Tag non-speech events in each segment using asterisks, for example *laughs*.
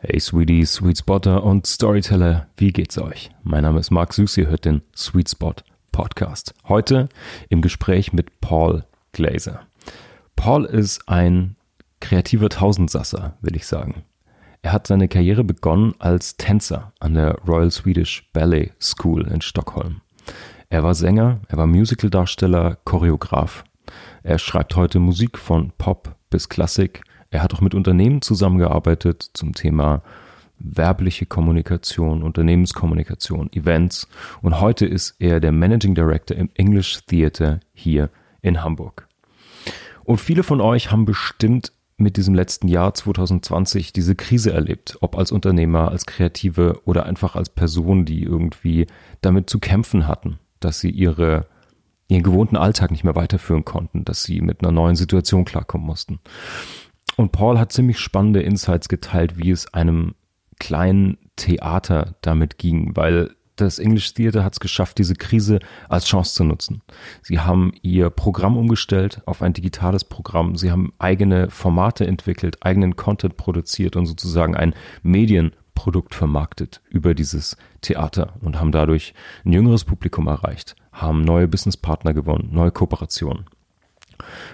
Hey Sweeties, Sweet Spotter und Storyteller, wie geht's euch? Mein Name ist Marc Süß, ihr hört den Sweet Spot Podcast. Heute im Gespräch mit Paul Glaser. Paul ist ein kreativer Tausendsasser, will ich sagen. Er hat seine Karriere begonnen als Tänzer an der Royal Swedish Ballet School in Stockholm. Er war Sänger, er war Musicaldarsteller, Choreograf. Er schreibt heute Musik von Pop bis Klassik er hat auch mit Unternehmen zusammengearbeitet zum Thema werbliche Kommunikation, Unternehmenskommunikation, Events und heute ist er der Managing Director im English Theater hier in Hamburg. Und viele von euch haben bestimmt mit diesem letzten Jahr 2020 diese Krise erlebt, ob als Unternehmer, als Kreative oder einfach als Person, die irgendwie damit zu kämpfen hatten, dass sie ihre ihren gewohnten Alltag nicht mehr weiterführen konnten, dass sie mit einer neuen Situation klarkommen mussten. Und Paul hat ziemlich spannende Insights geteilt, wie es einem kleinen Theater damit ging, weil das English Theater hat es geschafft, diese Krise als Chance zu nutzen. Sie haben ihr Programm umgestellt auf ein digitales Programm. Sie haben eigene Formate entwickelt, eigenen Content produziert und sozusagen ein Medienprodukt vermarktet über dieses Theater und haben dadurch ein jüngeres Publikum erreicht, haben neue Businesspartner gewonnen, neue Kooperationen.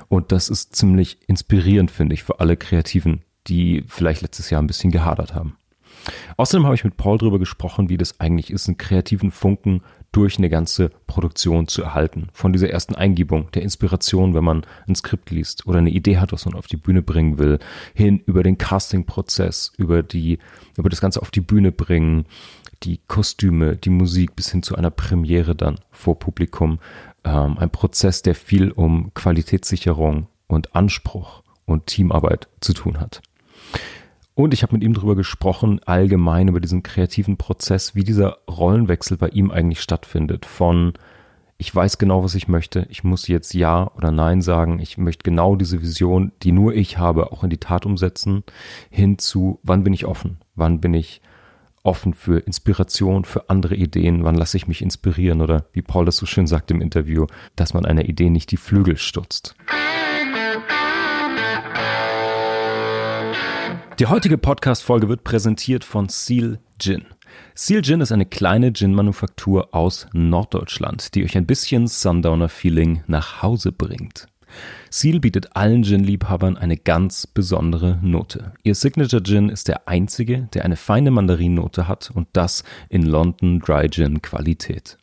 Und das ist ziemlich inspirierend, finde ich, für alle Kreativen, die vielleicht letztes Jahr ein bisschen gehadert haben. Außerdem habe ich mit Paul darüber gesprochen, wie das eigentlich ist, einen kreativen Funken durch eine ganze Produktion zu erhalten. Von dieser ersten Eingebung, der Inspiration, wenn man ein Skript liest oder eine Idee hat, was man auf die Bühne bringen will, hin über den Casting-Prozess, über die, über das Ganze auf die Bühne bringen, die Kostüme, die Musik bis hin zu einer Premiere dann vor Publikum ähm, ein Prozess, der viel um Qualitätssicherung und Anspruch und Teamarbeit zu tun hat. Und ich habe mit ihm darüber gesprochen, allgemein über diesen kreativen Prozess, wie dieser Rollenwechsel bei ihm eigentlich stattfindet. Von ich weiß genau, was ich möchte, ich muss jetzt Ja oder Nein sagen, ich möchte genau diese Vision, die nur ich habe, auch in die Tat umsetzen, hin zu, wann bin ich offen, wann bin ich offen für Inspiration, für andere Ideen, wann lasse ich mich inspirieren oder wie Paul das so schön sagt im Interview, dass man einer Idee nicht die Flügel stutzt. Die heutige Podcast-Folge wird präsentiert von Seal Gin. Seal Gin ist eine kleine Gin-Manufaktur aus Norddeutschland, die euch ein bisschen Sundowner-Feeling nach Hause bringt. Seal bietet allen Gin-Liebhabern eine ganz besondere Note. Ihr Signature Gin ist der einzige, der eine feine Mandarinnote hat und das in London Dry Gin Qualität.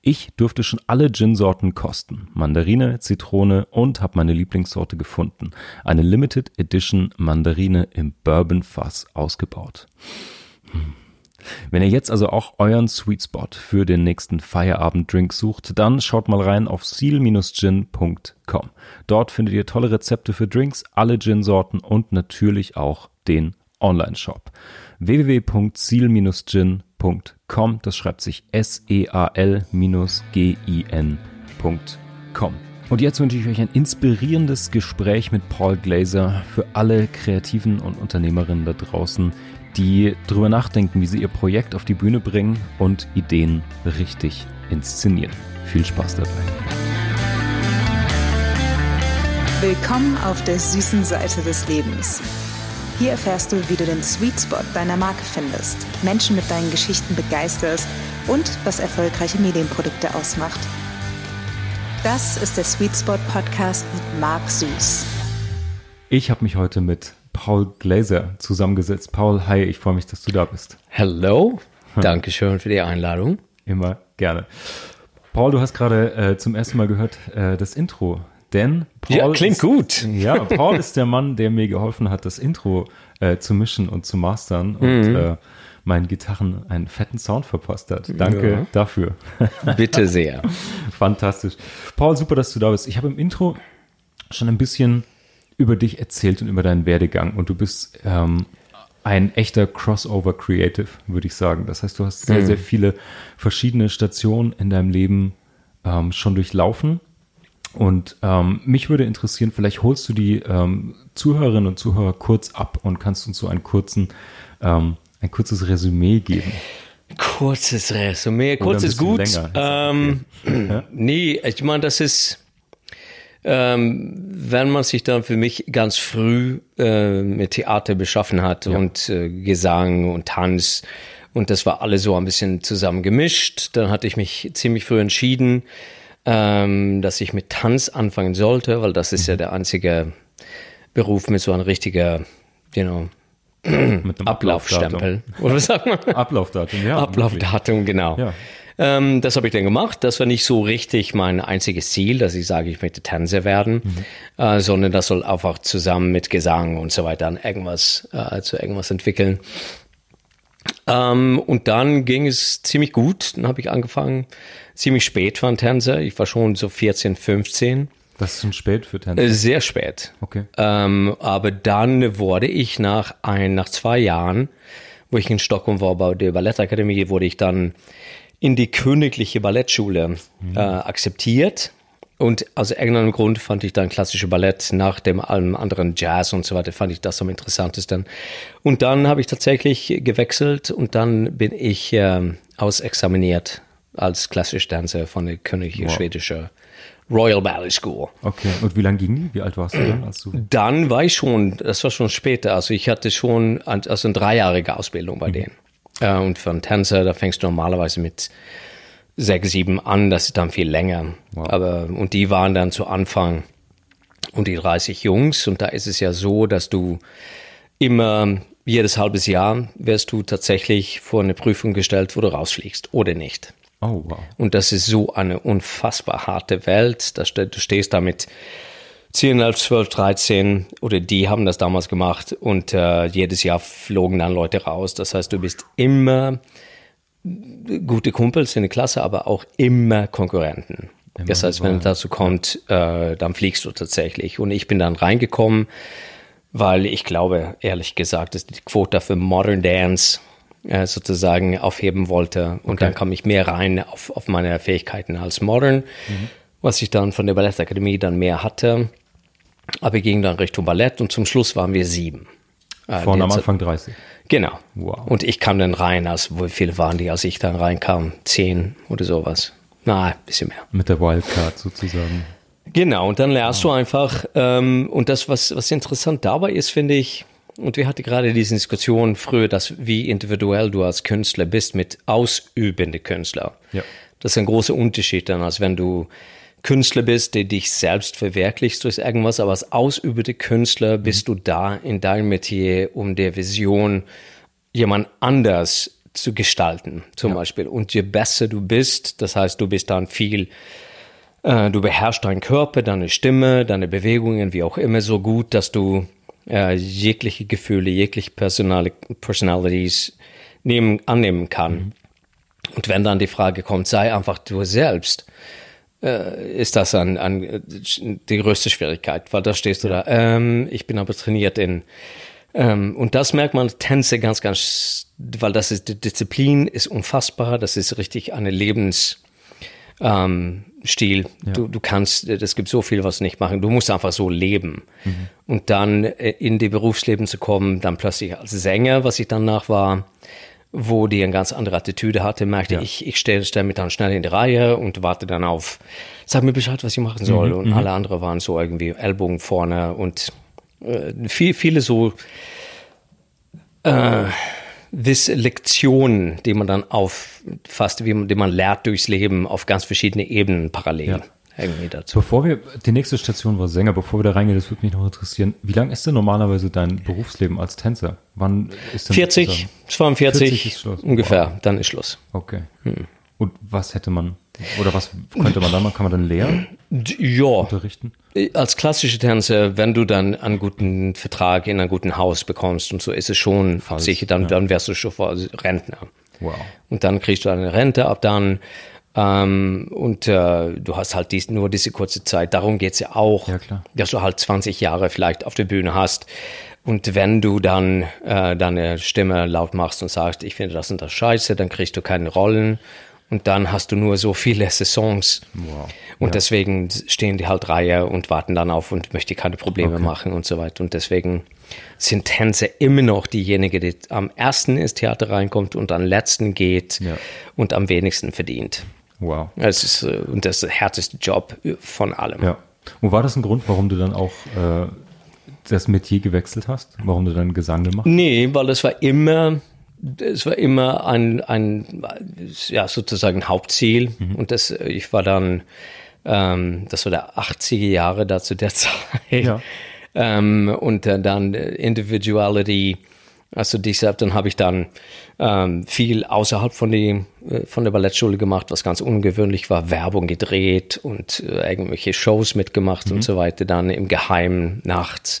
Ich durfte schon alle Gin-Sorten kosten. Mandarine, Zitrone und habe meine Lieblingssorte gefunden. Eine Limited Edition Mandarine im Bourbon-Fass ausgebaut. Hm. Wenn ihr jetzt also auch euren Sweet Spot für den nächsten Feierabenddrink sucht, dann schaut mal rein auf seal-gin.com. Dort findet ihr tolle Rezepte für Drinks, alle Gin-Sorten und natürlich auch den Online-Shop. www.seal-gin.com, das schreibt sich S-E-A-L-G-I-N.com. Und jetzt wünsche ich euch ein inspirierendes Gespräch mit Paul Glaser für alle Kreativen und Unternehmerinnen da draußen, die darüber nachdenken, wie sie ihr Projekt auf die Bühne bringen und Ideen richtig inszenieren. Viel Spaß dabei. Willkommen auf der süßen Seite des Lebens. Hier erfährst du, wie du den Sweet Spot deiner Marke findest, Menschen mit deinen Geschichten begeisterst und was erfolgreiche Medienprodukte ausmacht. Das ist der Sweet Spot Podcast mit Marc Süß. Ich habe mich heute mit Paul Glaser zusammengesetzt. Paul, hi, ich freue mich, dass du da bist. Hello, Dankeschön für die Einladung. Immer gerne. Paul, du hast gerade äh, zum ersten Mal gehört äh, das Intro, denn Paul ja, klingt ist, gut. Ja, *laughs* Paul ist der Mann, der mir geholfen hat, das Intro äh, zu mischen und zu mastern und mhm. Äh, meinen Gitarren einen fetten Sound verpasst hat. Danke ja. dafür. *laughs* Bitte sehr. Fantastisch. Paul, super, dass du da bist. Ich habe im Intro schon ein bisschen über dich erzählt und über deinen Werdegang. Und du bist ähm, ein echter Crossover Creative, würde ich sagen. Das heißt, du hast sehr, mhm. sehr viele verschiedene Stationen in deinem Leben ähm, schon durchlaufen. Und ähm, mich würde interessieren, vielleicht holst du die ähm, Zuhörerinnen und Zuhörer kurz ab und kannst uns so einen kurzen, ähm, ein kurzes Resümee geben. Kurzes Resümee, kurz ist gut. Länger, ähm, ja? *clears throat* Nee, ich meine, das ist ähm, wenn man sich dann für mich ganz früh äh, mit Theater beschaffen hat Ja. und äh, Gesang und Tanz und das war alles so ein bisschen zusammen gemischt, dann hatte ich mich ziemlich früh entschieden, ähm, dass ich mit Tanz anfangen sollte, weil das ist ja der einzige Beruf mit so einem richtiger, you know, Mit einem Ablaufstempel. Oder was sagt man? Ablaufdatum, ja. Ablaufdatum, genau. Ja. Ähm, das habe ich dann gemacht. Das war nicht so richtig mein einziges Ziel, dass ich sage, ich möchte Tänzer werden, äh, sondern das soll einfach zusammen mit Gesang und so weiter an irgendwas, äh, zu irgendwas entwickeln. Ähm, und dann ging es ziemlich gut. Dann habe ich angefangen, ziemlich spät war ein Tänzer. Ich war schon so 14, 15. Das ist schon spät für Tänzer. Äh, Sehr spät. Okay. Ähm, aber dann wurde ich nach ein, nach zwei Jahren, wo ich in Stockholm war bei der Ballettakademie, wurde ich dann in die königliche Ballettschule äh, akzeptiert. Und aus irgendeinem Grund fand ich dann klassische Ballett nach dem allem anderen Jazz und so weiter, fand ich das am interessantesten. Und dann habe ich tatsächlich gewechselt und dann bin ich ähm, ausexaminiert als klassischer Tänzer von der königlichen Wow. schwedischen Royal Ballet School. Okay. Und wie lange ging die? Wie alt warst du dann? Als du Dann war ich schon, das war schon später, also ich hatte schon also eine dreijährige Ausbildung bei denen. Äh, und für einen Tänzer, da fängst du normalerweise mit sechs, sieben an, das ist dann viel länger. Wow. Aber, und die waren dann zu Anfang und die 30 Jungs und da ist es ja so, dass du immer jedes halbes Jahr wirst du tatsächlich vor eine Prüfung gestellt, wo du rausfliegst oder nicht. Oh, wow. Und das ist so eine unfassbar harte Welt. Da Du stehst da mit 10, 11, 12, 13 oder die haben das damals gemacht und äh, jedes Jahr flogen dann Leute raus. Das heißt, du bist immer gute Kumpels in der Klasse, aber auch immer Konkurrenten. das heißt, wenn es dazu kommt, äh, dann fliegst du tatsächlich. Und ich bin dann reingekommen, weil ich glaube, ehrlich gesagt, dass die Quote für Modern Dance äh, sozusagen aufheben wollte. Und dann kam ich mehr rein auf, auf meine Fähigkeiten als Modern, was ich dann von der Ballettakademie dann mehr hatte. Aber ich ging dann Richtung Ballett und zum Schluss waren wir sieben. Äh, Vorne am Anfang 30. Genau. Wow. Und ich kam dann rein, als wie viele waren die, als ich dann reinkam? Zehn oder sowas. Na, ein bisschen mehr. Mit der Wildcard sozusagen. Genau, und dann lernst du einfach, ähm, und das, was, was interessant dabei ist, finde ich, und wir hatten gerade diese Diskussion früher, dass wie individuell du als Künstler bist mit ausübende Künstler. Ja. Das ist ein großer Unterschied dann, als wenn du Künstler bist, der dich selbst verwirklichst durch irgendwas, aber als ausübende Künstler bist du da in deinem Metier, um der Vision jemand anders zu gestalten, zum Beispiel. Und je besser du bist, das heißt, du bist dann viel äh, du beherrschst deinen Körper, deine Stimme, deine Bewegungen, wie auch immer, so gut, dass du äh, jegliche Gefühle, jegliche Personali Personalities nehmen, annehmen kann. Und wenn dann die Frage kommt, sei einfach du selbst, äh, ist das an, an äh, die größte Schwierigkeit, weil da stehst du da, ähm, ich bin aber trainiert in ähm, und das merkt man Tänze ganz, ganz, weil das ist, die Disziplin ist unfassbar, das ist richtig eine Lebens, ähm, Stil. Du, du kannst, es gibt so viel, was du nicht machen. Du musst einfach so leben. Und dann äh, in die Berufsleben zu kommen, dann plötzlich als Sänger, was ich danach war, wo die eine ganz andere Attitüde hatte, merkte ich, ich stelle stell mich dann schnell in die Reihe und warte dann auf, sag mir Bescheid, was ich machen soll. und alle anderen waren so irgendwie Ellbogen vorne und äh, viel, viele so äh, Wiss Lektionen, die man dann auffasst, wie man, die man lernt durchs Leben auf ganz verschiedene Ebenen parallel. Ja. Irgendwie dazu. Bevor wir, die nächste Station war Sänger, bevor wir da reingehen, das würde mich noch interessieren. Wie lang ist denn normalerweise dein Berufsleben als Tänzer? Wann ist denn 40, sozusagen- 42 40 ist Schluss. ungefähr, dann ist Schluss. Okay. Und was hätte man, oder was könnte man dann machen? Kann man dann lehren, Ja, unterrichten? als klassische Tänzer, wenn du dann einen guten Vertrag in einem guten Haus bekommst und so ist es schon sicher, dann, dann wärst du schon Rentner. Wow. Und dann kriegst du eine Rente ab dann. Ähm, und äh, du hast halt dies, nur diese kurze Zeit. Darum geht's ja auch, Ja, dass du halt 20 Jahre vielleicht auf der Bühne hast. Und wenn du dann äh, deine Stimme laut machst und sagst, ich finde das und das scheiße, dann kriegst du keine Rollen. Und dann hast du nur so viele Saisons. Wow. Und deswegen stehen die halt Reihe und warten dann auf und möchte keine Probleme Okay. machen und so weiter. Und deswegen sind Tänzer immer noch diejenige, die am ersten ins Theater reinkommt und am letzten geht Ja. und am wenigsten verdient. Wow. Es ist, äh, und das ist der härteste Job von allem. Ja. Und war das ein Grund, warum du dann auch äh, das Metier gewechselt hast? Warum du dann Gesang gemacht hast? Nee, weil es war immer, es war immer ein, ein ja, sozusagen Hauptziel. Mhm. Und das, ich war dann, ähm, das war der 80er Jahre da zu der *laughs* Zeit. Ja. Ähm, und dann Individuality, also deshalb, dann habe ich dann ähm, viel außerhalb von, die, äh, von der Ballettschule gemacht, was ganz ungewöhnlich war, Werbung gedreht und äh, irgendwelche Shows mitgemacht mhm. und so weiter, dann im Geheimen nachts.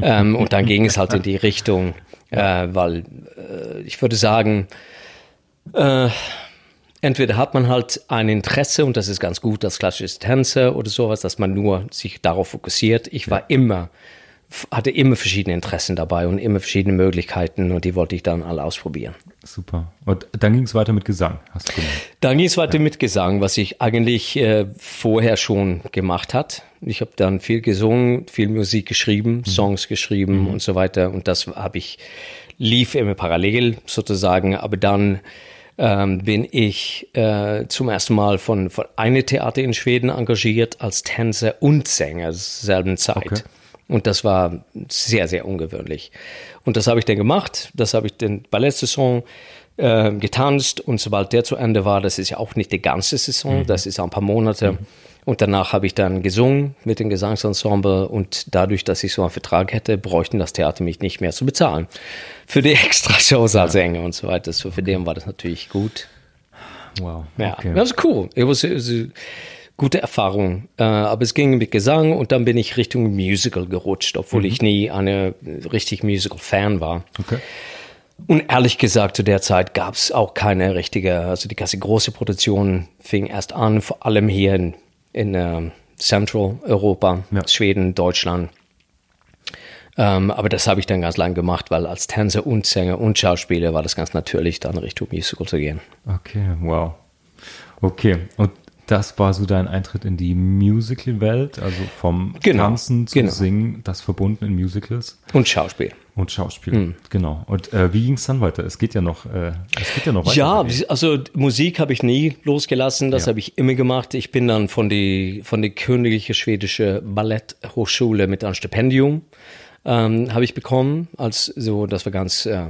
Ähm, und dann ging es halt in die *laughs* Richtung, äh, weil äh, ich würde sagen, äh, entweder hat man halt ein Interesse und das ist ganz gut als klassisches Tänzer oder sowas, dass man nur sich darauf fokussiert. Ich war immer hatte immer verschiedene Interessen dabei und immer verschiedene Möglichkeiten und die wollte ich dann alle ausprobieren. Super. Und dann ging es weiter mit Gesang, hast du gemacht? Dann ging es weiter ja. mit Gesang, was ich eigentlich äh, vorher schon gemacht hat. Ich habe dann viel gesungen, viel Musik geschrieben, mhm. Songs geschrieben mhm. und so weiter und das habe ich lief immer parallel sozusagen, aber dann ähm, bin ich äh, zum ersten Mal von, von einem Theater in Schweden engagiert als Tänzer und Sänger zur selben Zeit. Okay. Und das war sehr, sehr ungewöhnlich. Und das habe ich dann gemacht. Das habe ich den Ballettsaison äh, getanzt. Und sobald der zu Ende war, das ist ja auch nicht die ganze Saison, mhm. das ist ein paar Monate. Mhm. Und danach habe ich dann gesungen mit dem Gesangsensemble und dadurch, dass ich so einen Vertrag hätte, bräuchten das Theater mich nicht mehr zu bezahlen. Für die *laughs* Extra-Shows als Sänger und so weiter. So für den war das natürlich gut. Wow. Ja, okay. das ist cool. It was, it was, gute Erfahrung. Äh, aber es ging mit Gesang und dann bin ich Richtung Musical gerutscht, obwohl mhm. ich nie eine richtig Musical-Fan war. Okay. Und ehrlich gesagt, zu der Zeit gab es auch keine richtige, also die ganze große Produktion fing erst an, vor allem hier in, in uh, Central Europa, ja. Schweden, Deutschland. Ähm, aber das habe ich dann ganz lang gemacht, weil als Tänzer und Sänger und Schauspieler war das ganz natürlich, dann Richtung Musical zu gehen. Okay, wow. Okay, und das war so dein Eintritt in die Musical-Welt, also vom genau, Tanzen zu genau. Singen, das verbunden in Musicals. Und Schauspiel. Und Schauspiel, mhm. genau. Und äh, wie ging es dann weiter? Es geht ja noch, äh, es geht ja noch weiter. Ja, also Musik habe ich nie losgelassen, das ja. habe ich immer gemacht. Ich bin dann von der von die Königliche Schwedische Balletthochschule mit einem Stipendium ähm, habe ich bekommen, als so, das war ganz äh,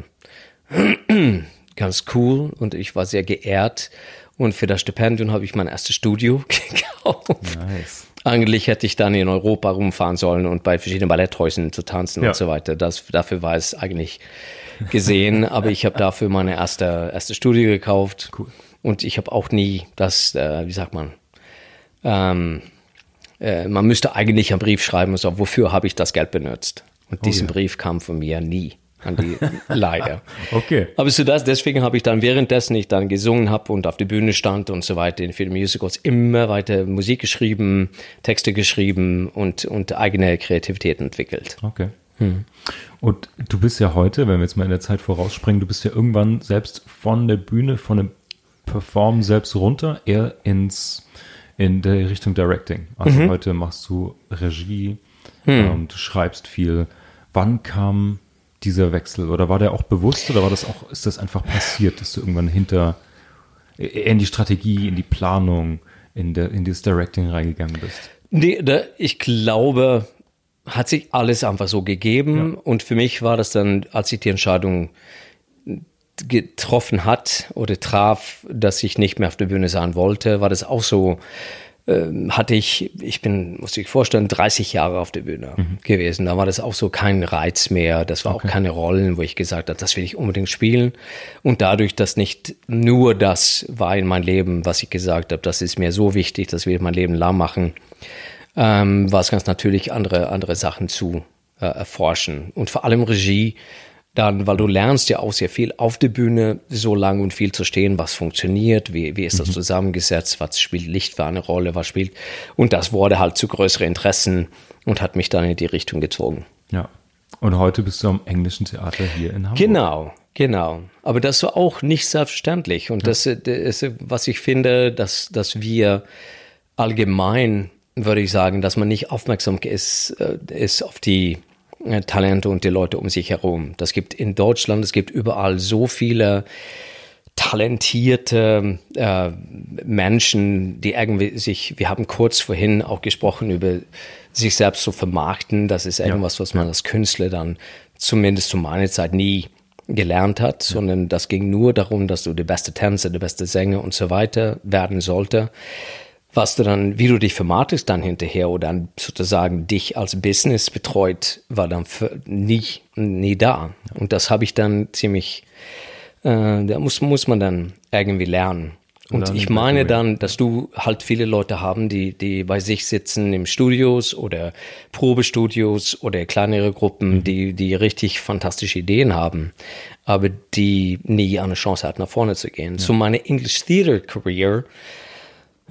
*clears throat* ganz cool und ich war sehr geehrt und für das Stipendium habe ich mein erstes Studio *laughs* gekauft. Nice. Eigentlich hätte ich dann in Europa rumfahren sollen und bei verschiedenen Balletthäusern zu tanzen ja. und so weiter. Das, dafür war es eigentlich gesehen, *laughs* aber ich habe dafür meine erste, erste Studio gekauft. Cool. Und ich habe auch nie das, äh, wie sagt man, ähm, äh, man müsste eigentlich einen Brief schreiben und so, wofür habe ich das Geld benutzt? Und oh, diesen ja. Brief kam von mir nie an die *laughs* leider. okay. Aber so das, deswegen habe ich dann währenddessen ich dann gesungen habe und auf der Bühne stand und so weiter in vielen Musicals immer weiter Musik geschrieben, Texte geschrieben und, und eigene Kreativität entwickelt. Okay. Hm. Und du bist ja heute, wenn wir jetzt mal in der Zeit vorausspringen, du bist ja irgendwann selbst von der Bühne, von dem Performen selbst runter, eher ins in der Richtung Directing. Also mhm. heute machst du Regie, hm. ähm, du schreibst viel. Wann kam dieser Wechsel? Oder war der auch bewusst oder war das auch, ist das einfach passiert, dass du irgendwann hinter in die Strategie, in die Planung, in, der, in das Directing reingegangen bist? Nee, da, ich glaube, hat sich alles einfach so gegeben. Ja. Und für mich war das dann, als ich die Entscheidung getroffen hat oder traf, dass ich nicht mehr auf der Bühne sein wollte, war das auch so, ähm, hatte ich, ich bin, muss ich vorstellen, 30 Jahre auf der Bühne mhm. gewesen. Da war das auch so kein Reiz mehr. Das war okay. auch keine Rollen, wo ich gesagt habe, das will ich unbedingt spielen. Und dadurch, dass nicht nur das war in meinem Leben, was ich gesagt habe, das ist mir so wichtig, das will ich mein Leben lang machen, ähm, war es ganz natürlich, andere, andere Sachen zu äh, erforschen. Und vor allem Regie dann, weil du lernst ja auch sehr viel auf der Bühne so lang und viel zu stehen, was funktioniert, wie, wie ist das mhm. zusammengesetzt, was spielt Licht für eine Rolle, was spielt. Und das wurde halt zu größeren Interessen und hat mich dann in die Richtung gezogen. Ja. Und heute bist du am englischen Theater hier in Hamburg. Genau, genau. Aber das war auch nicht selbstverständlich. Und ja. das, das, was ich finde, dass, dass wir allgemein, würde ich sagen, dass man nicht aufmerksam ist, äh, ist auf die äh, Talente und die Leute um sich herum. Das gibt in Deutschland, es gibt überall so viele talentierte äh, Menschen, die irgendwie sich, wir haben kurz vorhin auch gesprochen über sich selbst zu vermarkten. Das ist irgendwas, was man als Künstler dann zumindest zu meiner Zeit nie gelernt hat, ja. sondern das ging nur darum, dass du der beste Tänzer, der beste Sänger und so weiter werden sollte. Was du dann, wie du dich vermarktest dann hinterher oder dann sozusagen dich als Business betreut, war dann nie, nie da. Und das habe ich dann ziemlich, äh, da muss, muss man dann irgendwie lernen. Und ich meine dann, dass du halt viele Leute haben, die, die bei sich sitzen im Studios oder Probestudios oder kleinere Gruppen, mhm. die, die richtig fantastische Ideen haben, aber die nie eine Chance hatten, nach vorne zu gehen. Ja. So meine English Theater Career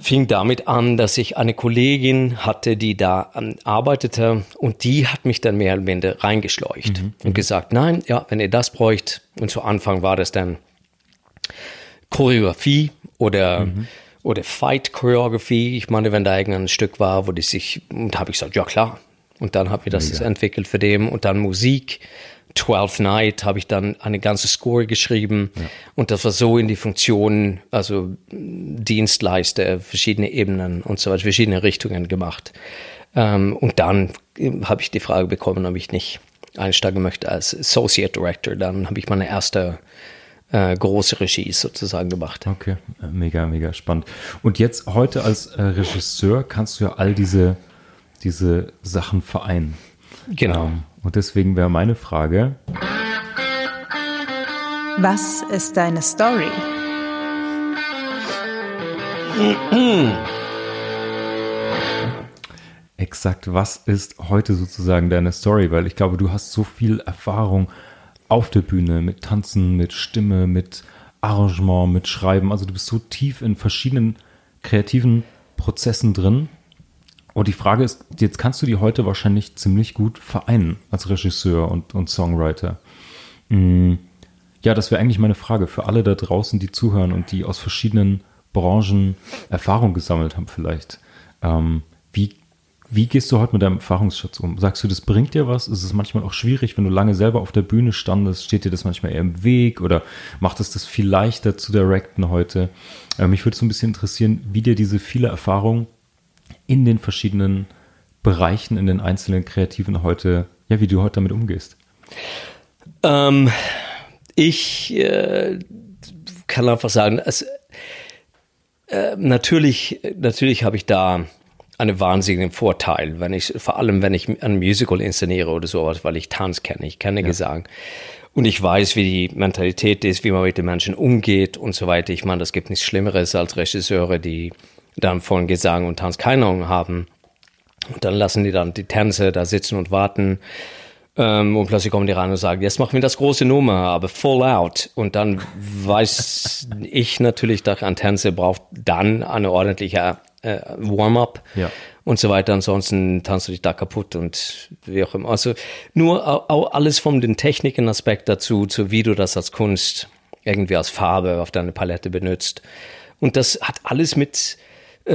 fing damit an, dass ich eine Kollegin hatte, die da um, arbeitete und die hat mich dann mehr oder weniger reingeschleucht mhm. und gesagt, nein, ja, wenn ihr das bräucht, und zu Anfang war das dann Choreografie oder, mhm. oder Fight Choreografie. Ich meine, wenn da irgendein Stück war, wo die sich, und habe ich gesagt, ja klar. Und dann habe ich das Mega. entwickelt für dem und dann Musik. Twelfth Night habe ich dann eine ganze Score geschrieben ja. und das war so in die Funktion, also Dienstleister, verschiedene Ebenen und so weiter, verschiedene Richtungen gemacht. Ähm, und dann habe ich die Frage bekommen, ob ich nicht einsteigen möchte als Associate Director. Dann habe ich meine erste äh, große Regie sozusagen gemacht. Okay, mega, mega spannend. Und jetzt heute als äh, Regisseur kannst du ja all diese, diese Sachen vereinen. Genau. Und deswegen wäre meine Frage. Was ist deine Story? Exakt, was ist heute sozusagen deine Story? Weil ich glaube, du hast so viel Erfahrung auf der Bühne, mit Tanzen, mit Stimme, mit Arrangement, mit Schreiben. Also du bist so tief in verschiedenen kreativen Prozessen drin. Und die Frage ist, jetzt kannst du die heute wahrscheinlich ziemlich gut vereinen als Regisseur und, und Songwriter. Hm, ja, das wäre eigentlich meine Frage für alle da draußen, die zuhören und die aus verschiedenen Branchen Erfahrung gesammelt haben vielleicht. Ähm, wie wie gehst du heute mit deinem Erfahrungsschatz um? Sagst du, das bringt dir was? Ist es manchmal auch schwierig, wenn du lange selber auf der Bühne standest? Steht dir das manchmal eher im Weg oder macht es das viel leichter zu directen heute? Äh, mich würde so ein bisschen interessieren, wie dir diese viele Erfahrung in den verschiedenen Bereichen, in den einzelnen Kreativen heute, ja, wie du heute damit umgehst. Ähm, ich äh, kann einfach sagen, es, äh, natürlich, natürlich habe ich da einen wahnsinnigen Vorteil, wenn ich, vor allem wenn ich ein Musical inszeniere oder sowas, weil ich Tanz kenne, ich kenne ja. Gesang. Und ich weiß, wie die Mentalität ist, wie man mit den Menschen umgeht und so weiter. Ich meine, das gibt nichts Schlimmeres als Regisseure, die dann von Gesang und Tanz keine Ahnung haben. Und dann lassen die dann die Tänze da sitzen und warten. Ähm, und plötzlich kommen die rein und sagen, jetzt machen wir das große Nummer, aber full out. Und dann weiß *laughs* ich natürlich, dass ein Tänzer braucht dann eine ordentliche äh, Warm-up ja. und so weiter. Ansonsten tanzt du dich da kaputt und wie auch immer. Also nur auch alles vom den Techniken-Aspekt dazu, zu wie du das als Kunst irgendwie als Farbe auf deine Palette benutzt. Und das hat alles mit,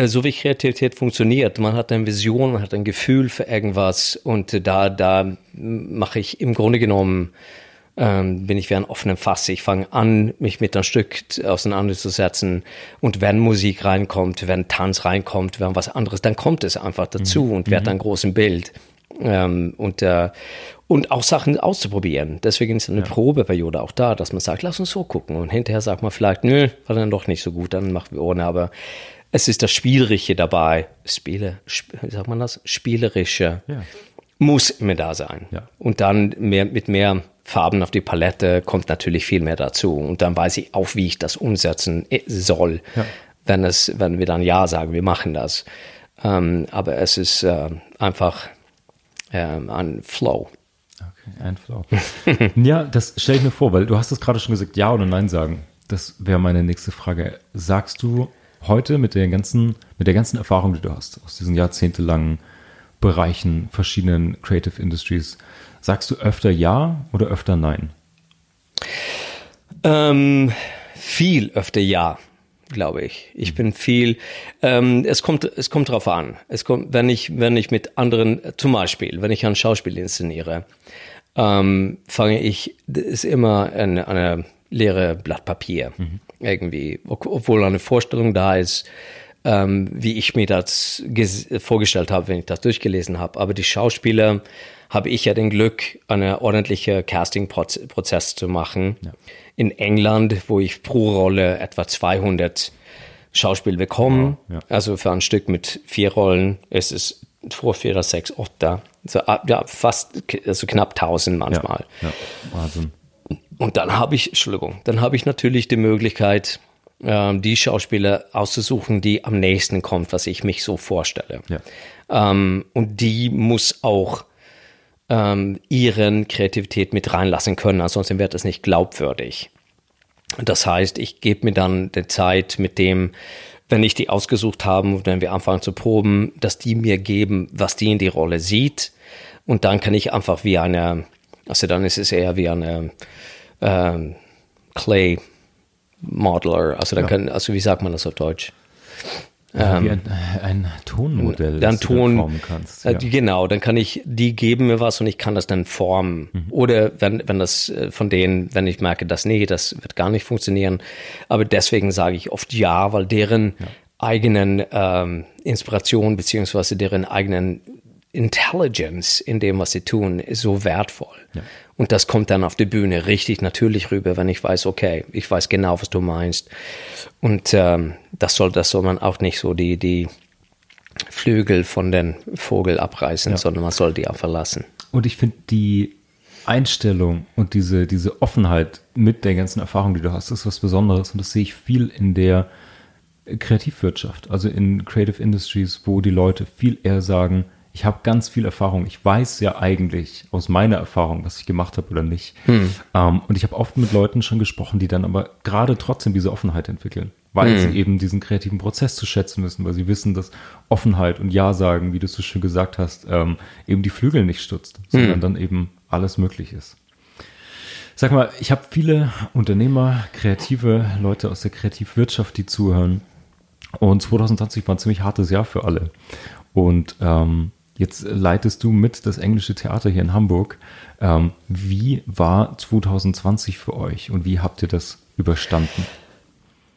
so wie Kreativität funktioniert. Man hat eine Vision, man hat ein Gefühl für irgendwas und da, da mache ich im Grunde genommen ähm, bin ich wie ein offener Fass. Ich fange an, mich mit einem Stück auseinanderzusetzen. Und wenn Musik reinkommt, wenn Tanz reinkommt, wenn was anderes, dann kommt es einfach dazu mhm. und wird mhm. ein großes Bild. Ähm, und, äh, und auch Sachen auszuprobieren. Deswegen ist eine ja. Probeperiode auch da, dass man sagt, lass uns so gucken. Und hinterher sagt man vielleicht, nö, war dann doch nicht so gut, dann machen wir ohne. Aber es ist das Spielerische dabei. Spiele, sp wie sagt man das? Spielerische. Ja. Muss immer da sein. Ja. Und dann mehr, mit mehr Farben auf die Palette kommt natürlich viel mehr dazu. Und dann weiß ich auch, wie ich das umsetzen äh, soll, ja. wenn, es, wenn wir dann Ja sagen, wir machen das. Ähm, aber es ist äh, einfach äh, ein Flow. Okay, ein Flow. *laughs* ja, das stelle ich mir vor, weil du hast es gerade schon gesagt, Ja oder Nein sagen. Das wäre meine nächste Frage. Sagst du heute mit der ganzen, mit der ganzen Erfahrung, die du hast, aus diesen jahrzehntelangen Bereichen, verschiedenen Creative Industries, Sagst du öfter Ja oder öfter Nein? Ähm, viel öfter Ja, glaube ich. Ich bin viel. Ähm, es kommt, es kommt drauf an. Es kommt, wenn ich, wenn ich mit anderen, zum Beispiel, wenn ich ein Schauspiel inszeniere, ähm, fange ich, das ist immer eine, eine leere Blatt Papier mhm. irgendwie, obwohl eine Vorstellung da ist, ähm, wie ich mir das vorgestellt habe, wenn ich das durchgelesen habe. Aber die Schauspieler habe ich ja den Glück, eine ordentliche Casting-Prozess zu machen. Ja. In England, wo ich pro Rolle etwa 200 Schauspiel bekommen. Ja, ja. Also für ein Stück mit vier Rollen ist es vor vier, sechs, acht da. Also, ja, fast, also knapp 1000 manchmal. Ja, ja. Wahnsinn. Und dann habe ich, Entschuldigung, dann habe ich natürlich die Möglichkeit, ähm, die Schauspieler auszusuchen, die am nächsten kommt, was ich mich so vorstelle. Ja. Ähm, und die muss auch ähm, ihren Kreativität mit reinlassen können, ansonsten wird es nicht glaubwürdig. Das heißt, ich gebe mir dann die Zeit mit dem, wenn ich die ausgesucht habe, wenn wir anfangen zu proben, dass die mir geben, was die in die Rolle sieht. Und dann kann ich einfach wie eine, also dann ist es eher wie eine äh, Clay Modeler, also dann ja. kann, also wie sagt man das auf Deutsch? Ähm, wie ein, ein, Tonmodell, dann das Ton, formen kannst. Äh, ja. Genau, dann kann ich, die geben mir was und ich kann das dann formen. Mhm. Oder wenn, wenn das äh, von denen, wenn ich merke, dass nee, das wird gar nicht funktionieren. Aber deswegen sage ich oft ja, weil deren ja. eigenen ähm, Inspiration beziehungsweise deren eigenen Intelligence in dem, was sie tun, ist so wertvoll. Ja. Und das kommt dann auf die Bühne richtig natürlich rüber, wenn ich weiß, okay, ich weiß genau, was du meinst. Und ähm, das soll, das soll man auch nicht so die, die Flügel von den Vogel abreißen, ja. sondern man soll die auch verlassen. Und ich finde die Einstellung und diese, diese Offenheit mit der ganzen Erfahrung, die du hast, ist was Besonderes. Und das sehe ich viel in der Kreativwirtschaft, also in Creative Industries, wo die Leute viel eher sagen, ich habe ganz viel Erfahrung. Ich weiß ja eigentlich aus meiner Erfahrung, was ich gemacht habe oder nicht. Hm. Ähm, und ich habe oft mit Leuten schon gesprochen, die dann aber gerade trotzdem diese Offenheit entwickeln, weil hm. sie eben diesen kreativen Prozess zu schätzen wissen, weil sie wissen, dass Offenheit und Ja sagen, wie du es so schön gesagt hast, ähm, eben die Flügel nicht stutzt, sondern hm. dann eben alles möglich ist. Sag mal, ich habe viele Unternehmer, kreative Leute aus der Kreativwirtschaft, die zuhören. Und 2020 war ein ziemlich hartes Jahr für alle. Und ähm, Jetzt leitest du mit das englische Theater hier in Hamburg. Ähm, wie war 2020 für euch und wie habt ihr das überstanden?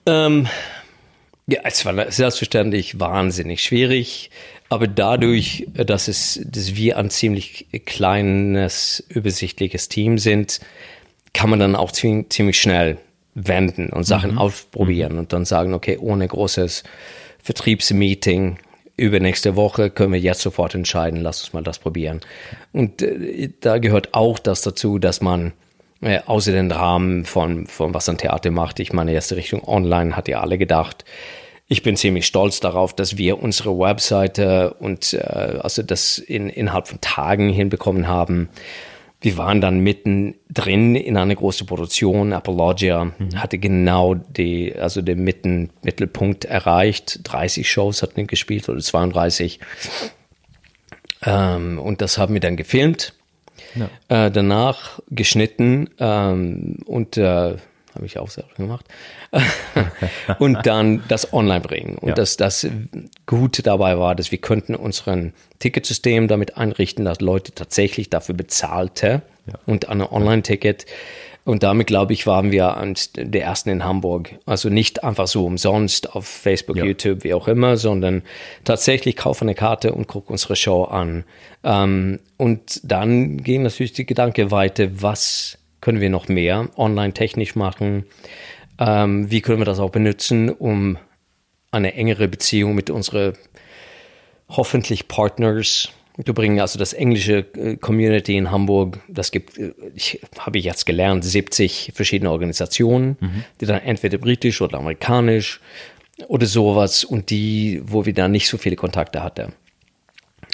Ähm, ja, es war selbstverständlich wahnsinnig schwierig, aber dadurch, dass, es, dass wir ein ziemlich kleines, übersichtliches Team sind, kann man dann auch ziemlich, schnell wenden und Sachen mhm. ausprobieren mhm. und dann sagen, okay, ohne großes Vertriebsmeeting übernächste Woche können wir jetzt sofort entscheiden, lass uns mal das probieren. Und äh, da gehört auch das dazu, dass man äh, außer den Rahmen von, von was ein Theater macht, ich meine, erste Richtung online hat ja alle gedacht. Ich bin ziemlich stolz darauf, dass wir unsere Webseite und äh, also das in, innerhalb von Tagen hinbekommen haben wir waren dann mittendrin in einer großen Produktion. Apologia mhm. hatte genau die, also den Mitten, Mittelpunkt erreicht. 30 Shows hatten wir gespielt oder 32. Ähm, und das haben wir dann gefilmt. Ja. Äh, danach geschnitten ähm, und äh, habe ich auch selber gemacht. *laughs* und dann das online bringen. Und ja. das, das Gute dabei war, dass wir könnten unseren Ticketsystem damit einrichten, dass Leute tatsächlich dafür bezahlte ja. und ein Online-Ticket. Und damit, glaube ich, waren wir der ersten in Hamburg. Also nicht einfach so umsonst auf Facebook, ja. YouTube, wie auch immer, sondern tatsächlich kaufe eine Karte und gucke unsere Show an. Ähm, und dann ging natürlich die Gedanke weiter, was können wir noch mehr online technisch machen? Ähm, wie können wir das auch benutzen, um eine engere Beziehung mit unseren hoffentlich Partners zu bringen? Also das englische äh, Community in Hamburg, das gibt, äh, ich habe ich jetzt gelernt, 70 verschiedene Organisationen, mhm. die dann entweder britisch oder amerikanisch oder sowas und die, wo wir da nicht so viele Kontakte hatten.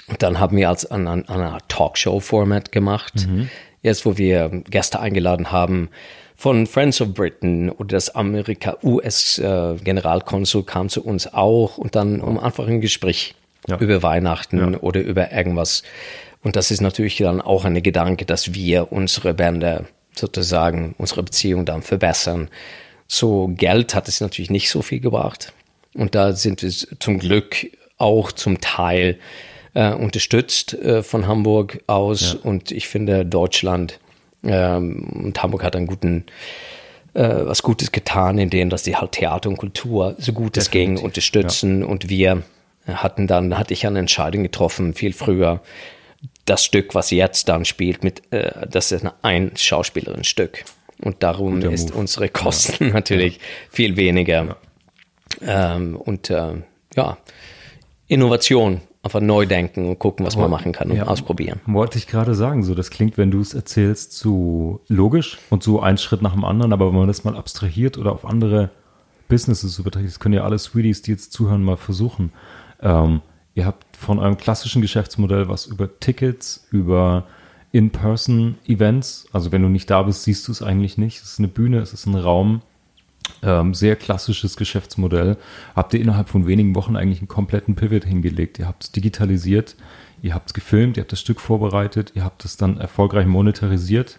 Und dann haben wir als an, an einer Talkshow-Format gemacht. Mhm jetzt wo wir Gäste eingeladen haben von Friends of Britain oder das Amerika-US-Generalkonsul äh, kam zu uns auch und dann um einfach ein Gespräch ja. über Weihnachten ja. oder über irgendwas. Und das ist natürlich dann auch eine Gedanke, dass wir unsere Bände sozusagen, unsere Beziehung dann verbessern. So Geld hat es natürlich nicht so viel gebracht. Und da sind wir zum Glück auch zum Teil äh, unterstützt äh, von Hamburg aus. Ja. Und ich finde, Deutschland ähm, und Hamburg hat einen guten äh, was Gutes getan, in denen, dass die halt Theater und Kultur so gut es ging unterstützen ja. und wir hatten dann, hatte ich eine Entscheidung getroffen, viel früher, das Stück, was jetzt dann spielt, mit, äh, das ist ein Schauspielerin-Stück. Und darum Guter ist Move. unsere Kosten ja. natürlich ja. viel weniger. Ja. Ähm, und äh, ja, Innovation, einfach neu denken und gucken, was man machen kann und ausprobieren. Wollte ich gerade sagen, so das klingt, wenn du es erzählst, so logisch und so ein Schritt nach dem anderen, aber wenn man das mal abstrahiert oder auf andere Businesses überträgt, das können ja alle Sweeties, die jetzt zuhören, mal versuchen. Ähm, ihr habt von eurem klassischen Geschäftsmodell was über Tickets, über In-Person-Events. Also wenn du nicht da bist, siehst du es eigentlich nicht. Es ist eine Bühne, es ist ein Raum. Ähm, sehr klassisches Geschäftsmodell. Habt ihr innerhalb von wenigen Wochen eigentlich einen kompletten Pivot hingelegt. Ihr habt es digitalisiert, ihr habt es gefilmt, ihr habt das Stück vorbereitet, ihr habt es dann erfolgreich monetarisiert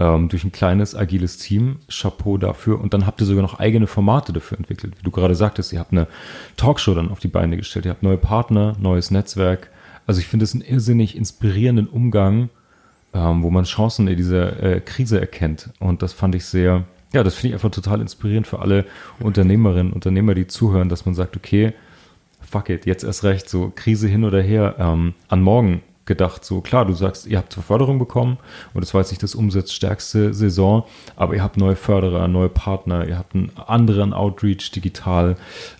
ähm, durch ein kleines, agiles Team. Chapeau dafür. Und dann habt ihr sogar noch eigene Formate dafür entwickelt. Wie du gerade sagtest, ihr habt eine Talkshow dann auf die Beine gestellt. Ihr habt neue Partner, neues Netzwerk. Also ich finde es einen irrsinnig inspirierenden Umgang, ähm, wo man Chancen in dieser äh, Krise erkennt. Und das fand ich sehr, ja, das finde ich einfach total inspirierend für alle Unternehmerinnen, Unternehmer, die zuhören, dass man sagt, okay, fuck it, jetzt erst recht, so Krise hin oder her, ähm, an morgen gedacht, so klar, du sagst, ihr habt Förderung bekommen und es war jetzt nicht das umsatzstärkste Saison, aber ihr habt neue Förderer, neue Partner, ihr habt einen anderen Outreach digital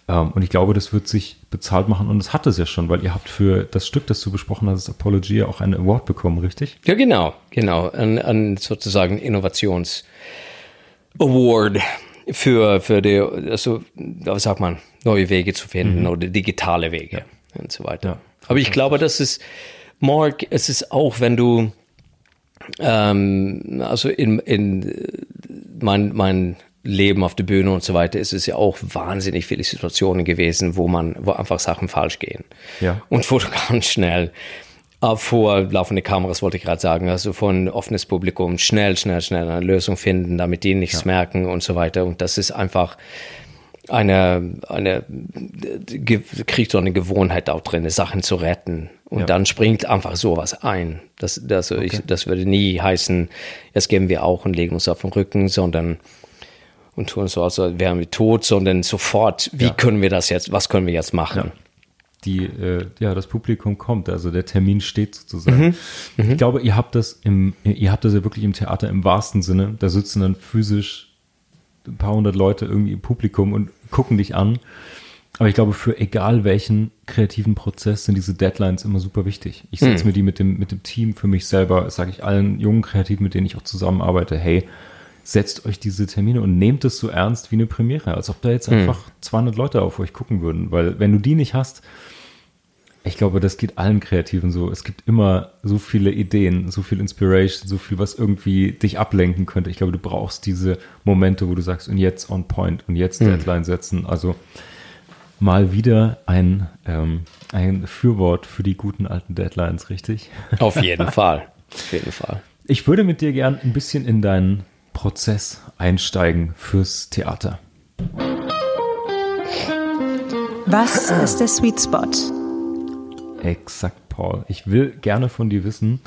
ähm, und ich glaube, das wird sich bezahlt machen und es hat es ja schon, weil ihr habt für das Stück, das du besprochen hast, Apologia, auch einen Award bekommen, richtig? Ja, genau, genau, ein, ein sozusagen Innovations Award für, für die, also, was sagt man, neue Wege zu finden mhm. oder digitale Wege ja. und so weiter. Ja. Aber ich glaube, dass es Mark, es ist auch, wenn du, ähm, also in, in mein, mein Leben auf der Bühne und so weiter, ist es ja auch wahnsinnig viele Situationen gewesen, wo man, wo einfach Sachen falsch gehen. Ja. Und wo du *laughs* ganz schnell vor laufende Kameras wollte ich gerade sagen, also von offenes Publikum schnell, schnell, schnell eine Lösung finden, damit die nichts ja. merken und so weiter. Und das ist einfach, eine, eine, kriegt so eine Gewohnheit auch drin, Sachen zu retten. Und ja. dann springt einfach sowas ein. Das, das, okay. ich, das würde nie heißen, jetzt geben wir auch und legen uns auf den Rücken, sondern und tun so, als wären wir tot, sondern sofort, wie ja. können wir das jetzt, was können wir jetzt machen? Die, äh, ja, das Publikum kommt, also der Termin steht sozusagen. Mhm. Mhm. Ich glaube, ihr habt das im, ihr habt das ja wirklich im Theater im wahrsten Sinne. Da sitzen dann physisch ein paar hundert Leute irgendwie im Publikum und gucken dich an. Aber ich glaube, für egal welchen kreativen Prozess sind diese Deadlines immer super wichtig. Ich setze mhm. mir die mit dem, mit dem Team für mich selber, sage ich allen jungen Kreativen, mit denen ich auch zusammenarbeite, hey, setzt euch diese Termine und nehmt es so ernst wie eine Premiere, als ob da jetzt mhm. einfach 200 Leute auf euch gucken würden. Weil wenn du die nicht hast, ich glaube, das geht allen Kreativen so. Es gibt immer so viele Ideen, so viel Inspiration, so viel, was irgendwie dich ablenken könnte. Ich glaube, du brauchst diese Momente, wo du sagst, und jetzt on point und jetzt mhm. Deadline setzen. Also mal wieder ein, ähm, ein Fürwort für die guten alten Deadlines, richtig? Auf jeden *laughs* Fall. Auf jeden Fall. Ich würde mit dir gern ein bisschen in deinen Prozess einsteigen fürs Theater. Was ist der Sweet Spot? Exakt, Paul. Ich will gerne von dir wissen,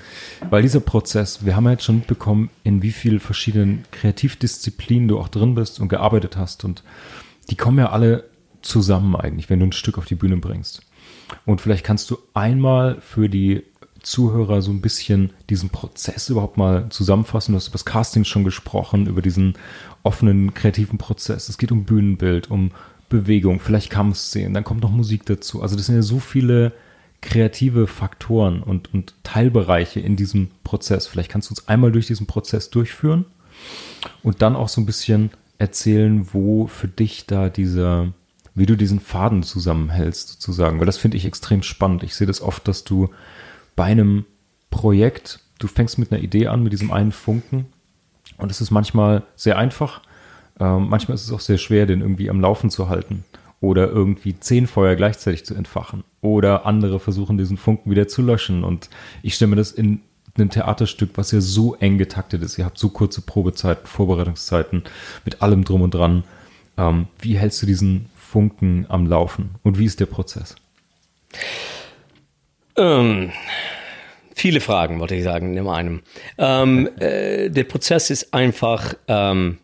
weil dieser Prozess, wir haben ja jetzt schon mitbekommen, in wie vielen verschiedenen Kreativdisziplinen du auch drin bist und gearbeitet hast. Und die kommen ja alle zusammen eigentlich, wenn du ein Stück auf die Bühne bringst. Und vielleicht kannst du einmal für die Zuhörer so ein bisschen diesen Prozess überhaupt mal zusammenfassen. Du hast über das Casting schon gesprochen, über diesen offenen kreativen Prozess. Es geht um Bühnenbild, um Bewegung, vielleicht Kampfszenen, dann kommt noch Musik dazu. Also das sind ja so viele kreative Faktoren und, und Teilbereiche in diesem Prozess. Vielleicht kannst du uns einmal durch diesen Prozess durchführen und dann auch so ein bisschen erzählen, wo für dich da dieser, wie du diesen Faden zusammenhältst, sozusagen. Weil das finde ich extrem spannend. Ich sehe das oft, dass du bei einem Projekt, du fängst mit einer Idee an, mit diesem einen Funken und es ist manchmal sehr einfach. Ähm, manchmal ist es auch sehr schwer, den irgendwie am Laufen zu halten oder irgendwie zehn Feuer gleichzeitig zu entfachen oder andere versuchen diesen Funken wieder zu löschen und ich stelle mir das in einem Theaterstück, was ja so eng getaktet ist, ihr habt so kurze Probezeiten, Vorbereitungszeiten mit allem drum und dran. Ähm, wie hältst du diesen Funken am Laufen und wie ist der Prozess? Ähm, viele Fragen, wollte ich sagen, in einem. Ähm, äh, der Prozess ist einfach, ähm,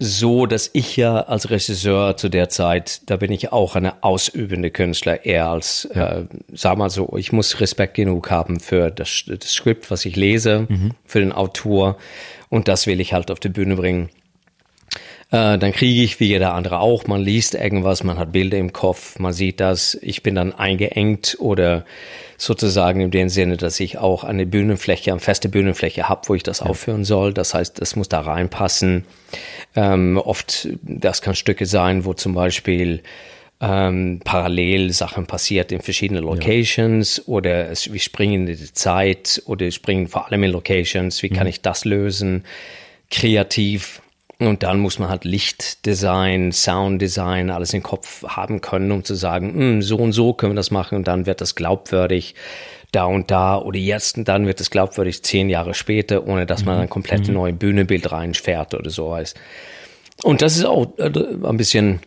so, dass ich ja als Regisseur zu der Zeit, da bin ich auch eine ausübende Künstler, eher als, ja. äh, sag mal so, ich muss Respekt genug haben für das, das Skript, was ich lese, mhm. für den Autor und das will ich halt auf die Bühne bringen. Äh, dann kriege ich, wie jeder andere auch, man liest irgendwas, man hat Bilder im Kopf, man sieht das, ich bin dann eingeengt oder sozusagen in dem Sinne, dass ich auch eine Bühnenfläche, eine feste Bühnenfläche habe, wo ich das ja. aufführen soll. Das heißt, das muss da reinpassen. Ähm, oft, das kann Stücke sein, wo zum Beispiel ähm, parallel Sachen passiert in verschiedenen Locations ja. oder es, wir springen in die Zeit oder wir springen vor allem in Locations. Wie kann mhm. ich das lösen? Kreativ. Und dann muss man halt Lichtdesign, Sounddesign, alles im Kopf haben können, um zu sagen, hm, so und so können wir das machen und dann wird das glaubwürdig da und da oder jetzt und dann wird es glaubwürdig zehn Jahre später, ohne dass man mhm. ein komplett mhm. neues Bühnenbild reinfährt oder so was. Und das ist auch äh, ein bisschen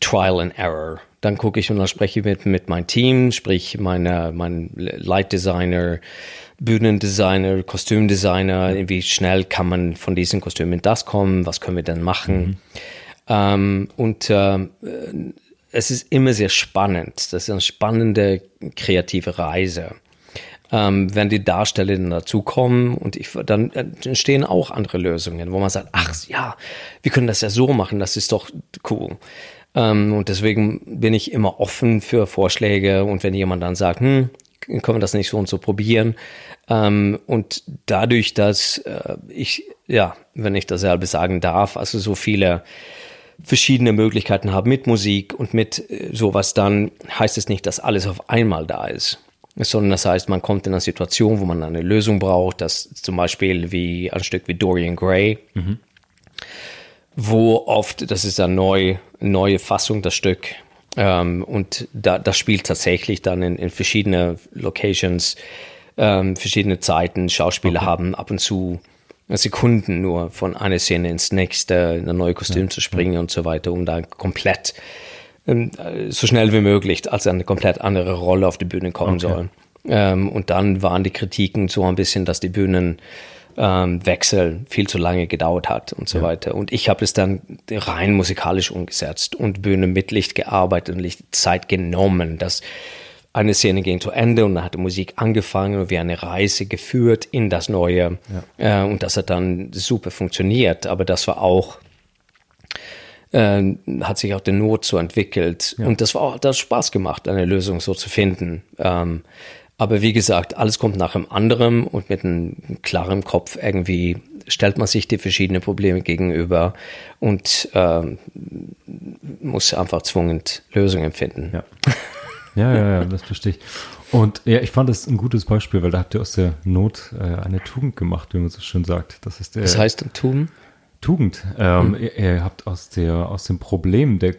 Trial and Error. Dann gucke ich und dann spreche ich mit, mit meinem Team, sprich meine, mein Lightdesigner, Bühnendesigner, Kostümdesigner, wie schnell kann man von diesen Kostümen das kommen, was können wir denn machen. Mhm. Ähm, und äh, es ist immer sehr spannend. Das ist eine spannende kreative Reise. Ähm, wenn die Darsteller dann dazukommen und ich, dann entstehen auch andere Lösungen, wo man sagt, ach ja, wir können das ja so machen, das ist doch cool. Ähm, und deswegen bin ich immer offen für Vorschläge und wenn jemand dann sagt, hm, können wir das nicht so und so probieren. Ähm, und dadurch, dass äh, ich, ja, wenn ich dasselbe sagen darf, also so viele verschiedene Möglichkeiten habe mit Musik und mit äh, sowas, dann heißt es nicht, dass alles auf einmal da ist. Sondern das heißt, man kommt in eine Situation, wo man eine Lösung braucht, das zum Beispiel wie ein Stück wie Dorian Gray, mhm. wo oft, das ist eine neue, neue Fassung, das Stück, ähm, und da, das spielt tatsächlich dann in, in verschiedene Locations, ähm, verschiedene Zeiten. Schauspieler okay. haben ab und zu Sekunden nur von einer Szene ins nächste, in ein neues Kostüm ja, zu springen ja. und so weiter, um da komplett ähm, so schnell wie möglich als eine komplett andere Rolle auf die Bühne kommen okay. soll. Ähm, und dann waren die Kritiken so ein bisschen, dass die Bühnen ähm, Wechsel viel zu lange gedauert hat und so ja. weiter. Und ich habe es dann rein musikalisch umgesetzt und Bühne mit Licht gearbeitet und Licht Zeit genommen. dass eine Szene ging zu Ende und dann hat die Musik angefangen und wir eine Reise geführt in das Neue. Ja. Äh, und das hat dann super funktioniert. Aber das war auch äh, hat sich auch der Not so entwickelt. Ja. Und das war auch, das hat Spaß gemacht, eine Lösung so zu finden. Ähm, aber wie gesagt, alles kommt nach dem anderen und mit einem klaren Kopf irgendwie stellt man sich die verschiedenen Probleme gegenüber und äh, muss einfach zwingend Lösungen finden. Ja. ja, ja, ja, das verstehe ich. Und ja, ich fand das ein gutes Beispiel, weil da habt ihr aus der Not äh, eine Tugend gemacht, wie man so schön sagt. Das ist der. Was heißt Tugend? Tugend. Ähm, hm. ihr, ihr, habt aus der aus dem Problem der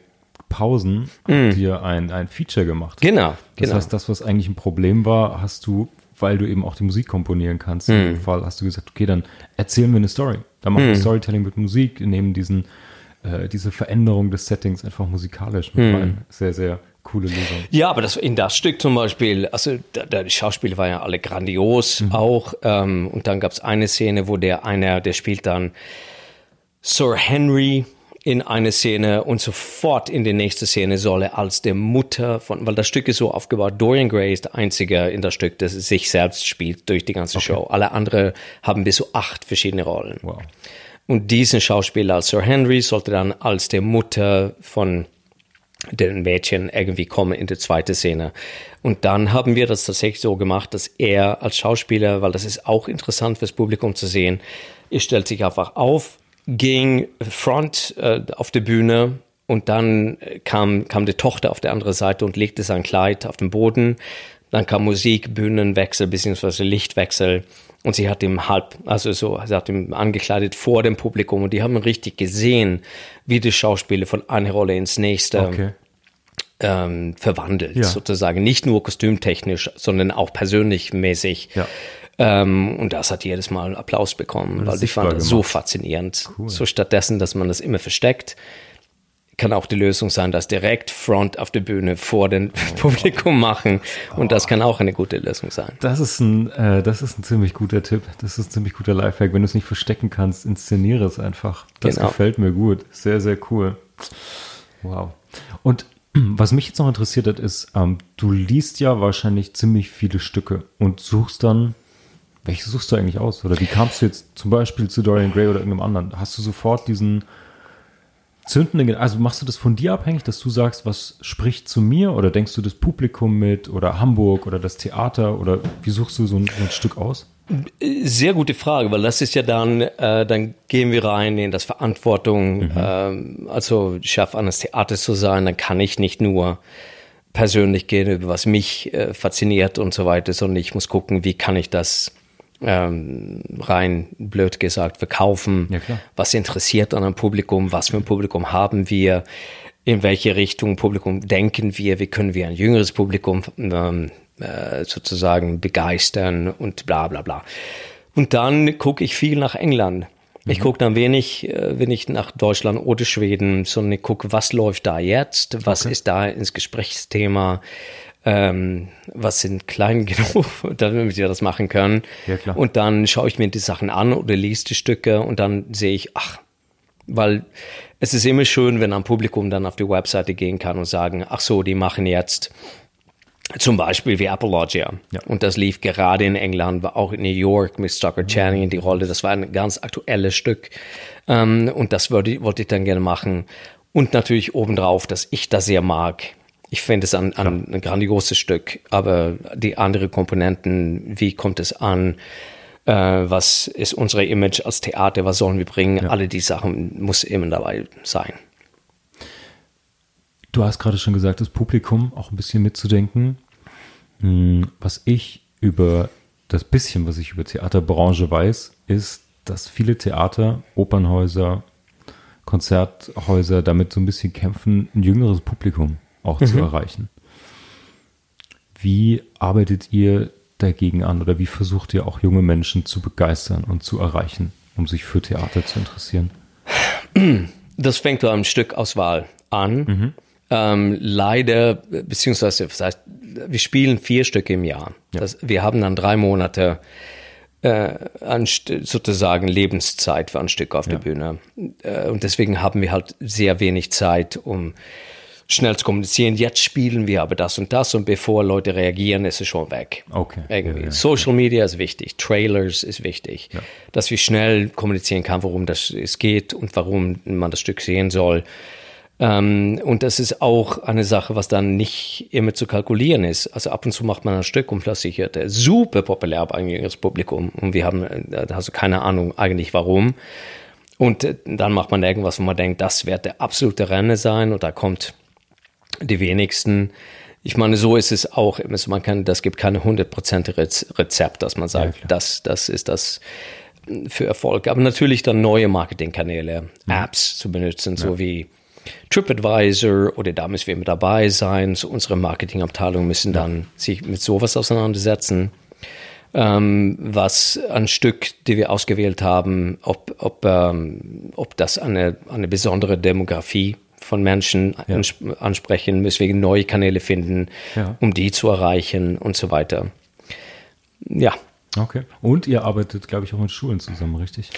Pausen mm. dir ein, ein Feature gemacht. Genau. Das genau. heißt, das, was eigentlich ein Problem war, hast du, weil du eben auch die Musik komponieren kannst, mm. in dem Fall hast du gesagt, okay, dann erzählen wir eine Story. Dann machen wir mm. Storytelling mit Musik, nehmen diesen, äh, diese Veränderung des Settings einfach musikalisch mit mm. rein. Sehr, sehr coole Lösung. Ja, aber das, in das Stück zum Beispiel, also da, da, die Schauspieler waren ja alle grandios mhm. auch. Ähm, und dann gab es eine Szene, wo der einer, der spielt dann Sir Henry, in eine Szene und sofort in die nächste Szene soll er als der Mutter von, weil das Stück ist so aufgebaut, Dorian Gray ist der Einzige in das Stück, das sich selbst spielt durch die ganze okay. Show. Alle anderen haben bis zu acht verschiedene Rollen. Wow. Und diesen Schauspieler als Sir Henry sollte dann als der Mutter von den Mädchen irgendwie kommen in die zweite Szene. Und dann haben wir das tatsächlich so gemacht, dass er als Schauspieler, weil das ist auch interessant fürs Publikum zu sehen, er stellt sich einfach auf, ging Front äh, auf die Bühne und dann kam, kam die Tochter auf der anderen Seite und legte sein Kleid auf den Boden. Dann kam Musik, Bühnenwechsel bzw. Lichtwechsel und sie hat ihm halb, also so, sie hat ihm angekleidet vor dem Publikum und die haben richtig gesehen, wie die Schauspieler von einer Rolle ins nächste okay. ähm, verwandelt, ja. sozusagen. Nicht nur kostümtechnisch, sondern auch persönlich mäßig. Ja. Ähm, und das hat jedes Mal Applaus bekommen, weil ich fand das so faszinierend. Cool. So stattdessen, dass man das immer versteckt, kann auch die Lösung sein, das direkt front auf der Bühne vor dem oh, *laughs* Publikum machen. Und das kann auch eine gute Lösung sein. Das ist ein, äh, das ist ein ziemlich guter Tipp. Das ist ein ziemlich guter Lifehack. Wenn du es nicht verstecken kannst, inszeniere es einfach. Das genau. gefällt mir gut. Sehr, sehr cool. Wow. Und *clears throat* was mich jetzt noch interessiert hat, ist, ähm, du liest ja wahrscheinlich ziemlich viele Stücke und suchst dann, welche suchst du eigentlich aus? Oder wie kamst du jetzt zum Beispiel zu Dorian Gray oder irgendeinem anderen? Hast du sofort diesen zündenden, also machst du das von dir abhängig, dass du sagst, was spricht zu mir? Oder denkst du das Publikum mit oder Hamburg oder das Theater? Oder wie suchst du so ein, ein Stück aus? Sehr gute Frage, weil das ist ja dann, äh, dann gehen wir rein in das Verantwortung, mhm. ähm, also Chef eines Theaters zu sein, dann kann ich nicht nur persönlich gehen, über was mich äh, fasziniert und so weiter, sondern ich muss gucken, wie kann ich das ähm, rein blöd gesagt verkaufen, ja, was interessiert an einem Publikum, was für ein Publikum haben wir, in welche Richtung Publikum denken wir, wie können wir ein jüngeres Publikum ähm, äh, sozusagen begeistern und bla bla bla. Und dann gucke ich viel nach England. Ich mhm. gucke dann wenig, äh, wenn ich nach Deutschland oder Schweden, sondern ich gucke, was läuft da jetzt, was okay. ist da ins Gesprächsthema, ähm, was sind klein *laughs* genug, damit wir das machen können. Ja. Und dann schaue ich mir die Sachen an oder lese die Stücke und dann sehe ich, ach, weil es ist immer schön, wenn ein Publikum dann auf die Webseite gehen kann und sagen, ach so, die machen jetzt zum Beispiel wie Apologia. Ja. Und das lief gerade in England, war auch in New York mit Stocker Channing in die Rolle. Das war ein ganz aktuelles Stück. Ähm, und das wollte, wollte ich dann gerne machen. Und natürlich obendrauf, dass ich das sehr mag. Ich finde es ein, ein, ein grandioses Stück, aber die anderen Komponenten, wie kommt es an? Äh, was ist unsere Image als Theater? Was sollen wir bringen? Ja. Alle die Sachen muss immer dabei sein. Du hast gerade schon gesagt, das Publikum auch ein bisschen mitzudenken. Hm, was ich über das bisschen, was ich über Theaterbranche weiß, ist, dass viele Theater, Opernhäuser, Konzerthäuser damit so ein bisschen kämpfen, ein jüngeres Publikum auch mhm. zu erreichen. Wie arbeitet ihr dagegen an oder wie versucht ihr auch junge Menschen zu begeistern und zu erreichen, um sich für Theater zu interessieren? Das fängt am Stückauswahl an. Mhm. Ähm, leider, beziehungsweise, das heißt, wir spielen vier Stücke im Jahr. Ja. Das, wir haben dann drei Monate äh, an, sozusagen Lebenszeit für ein Stück auf ja. der Bühne. Äh, und deswegen haben wir halt sehr wenig Zeit, um schnell zu kommunizieren. Jetzt spielen wir aber das und das und bevor Leute reagieren, ist es schon weg. Okay. Irgendwie. Ja, ja. Social Media ist wichtig, Trailers ist wichtig, ja. dass wir schnell kommunizieren kann, worum das es geht und warum man das Stück sehen soll. Ähm, und das ist auch eine Sache, was dann nicht immer zu kalkulieren ist. Also ab und zu macht man ein Stück und plötzlich wird er super populär bei ein jüngeres Publikum und wir haben also keine Ahnung eigentlich warum. Und äh, dann macht man irgendwas, wo man denkt, das wird der absolute Renne sein und da kommt die wenigsten. Ich meine, so ist es auch. Man kann, das gibt keine hundertprozentige Rezept, dass man sagt, ja, das, das ist das für Erfolg. Aber natürlich dann neue Marketingkanäle. Apps zu benutzen, ja. so wie TripAdvisor oder da müssen wir mit dabei sein. So unsere Marketingabteilung müssen dann sich mit sowas auseinandersetzen. Ähm, was ein Stück, die wir ausgewählt haben, ob, ob, ähm, ob das eine, eine besondere Demografie von Menschen ja. ans ansprechen, müssen wir neue Kanäle finden, ja. um die zu erreichen und so weiter. Ja. Okay. Und ihr arbeitet, glaube ich, auch mit Schulen zusammen, richtig?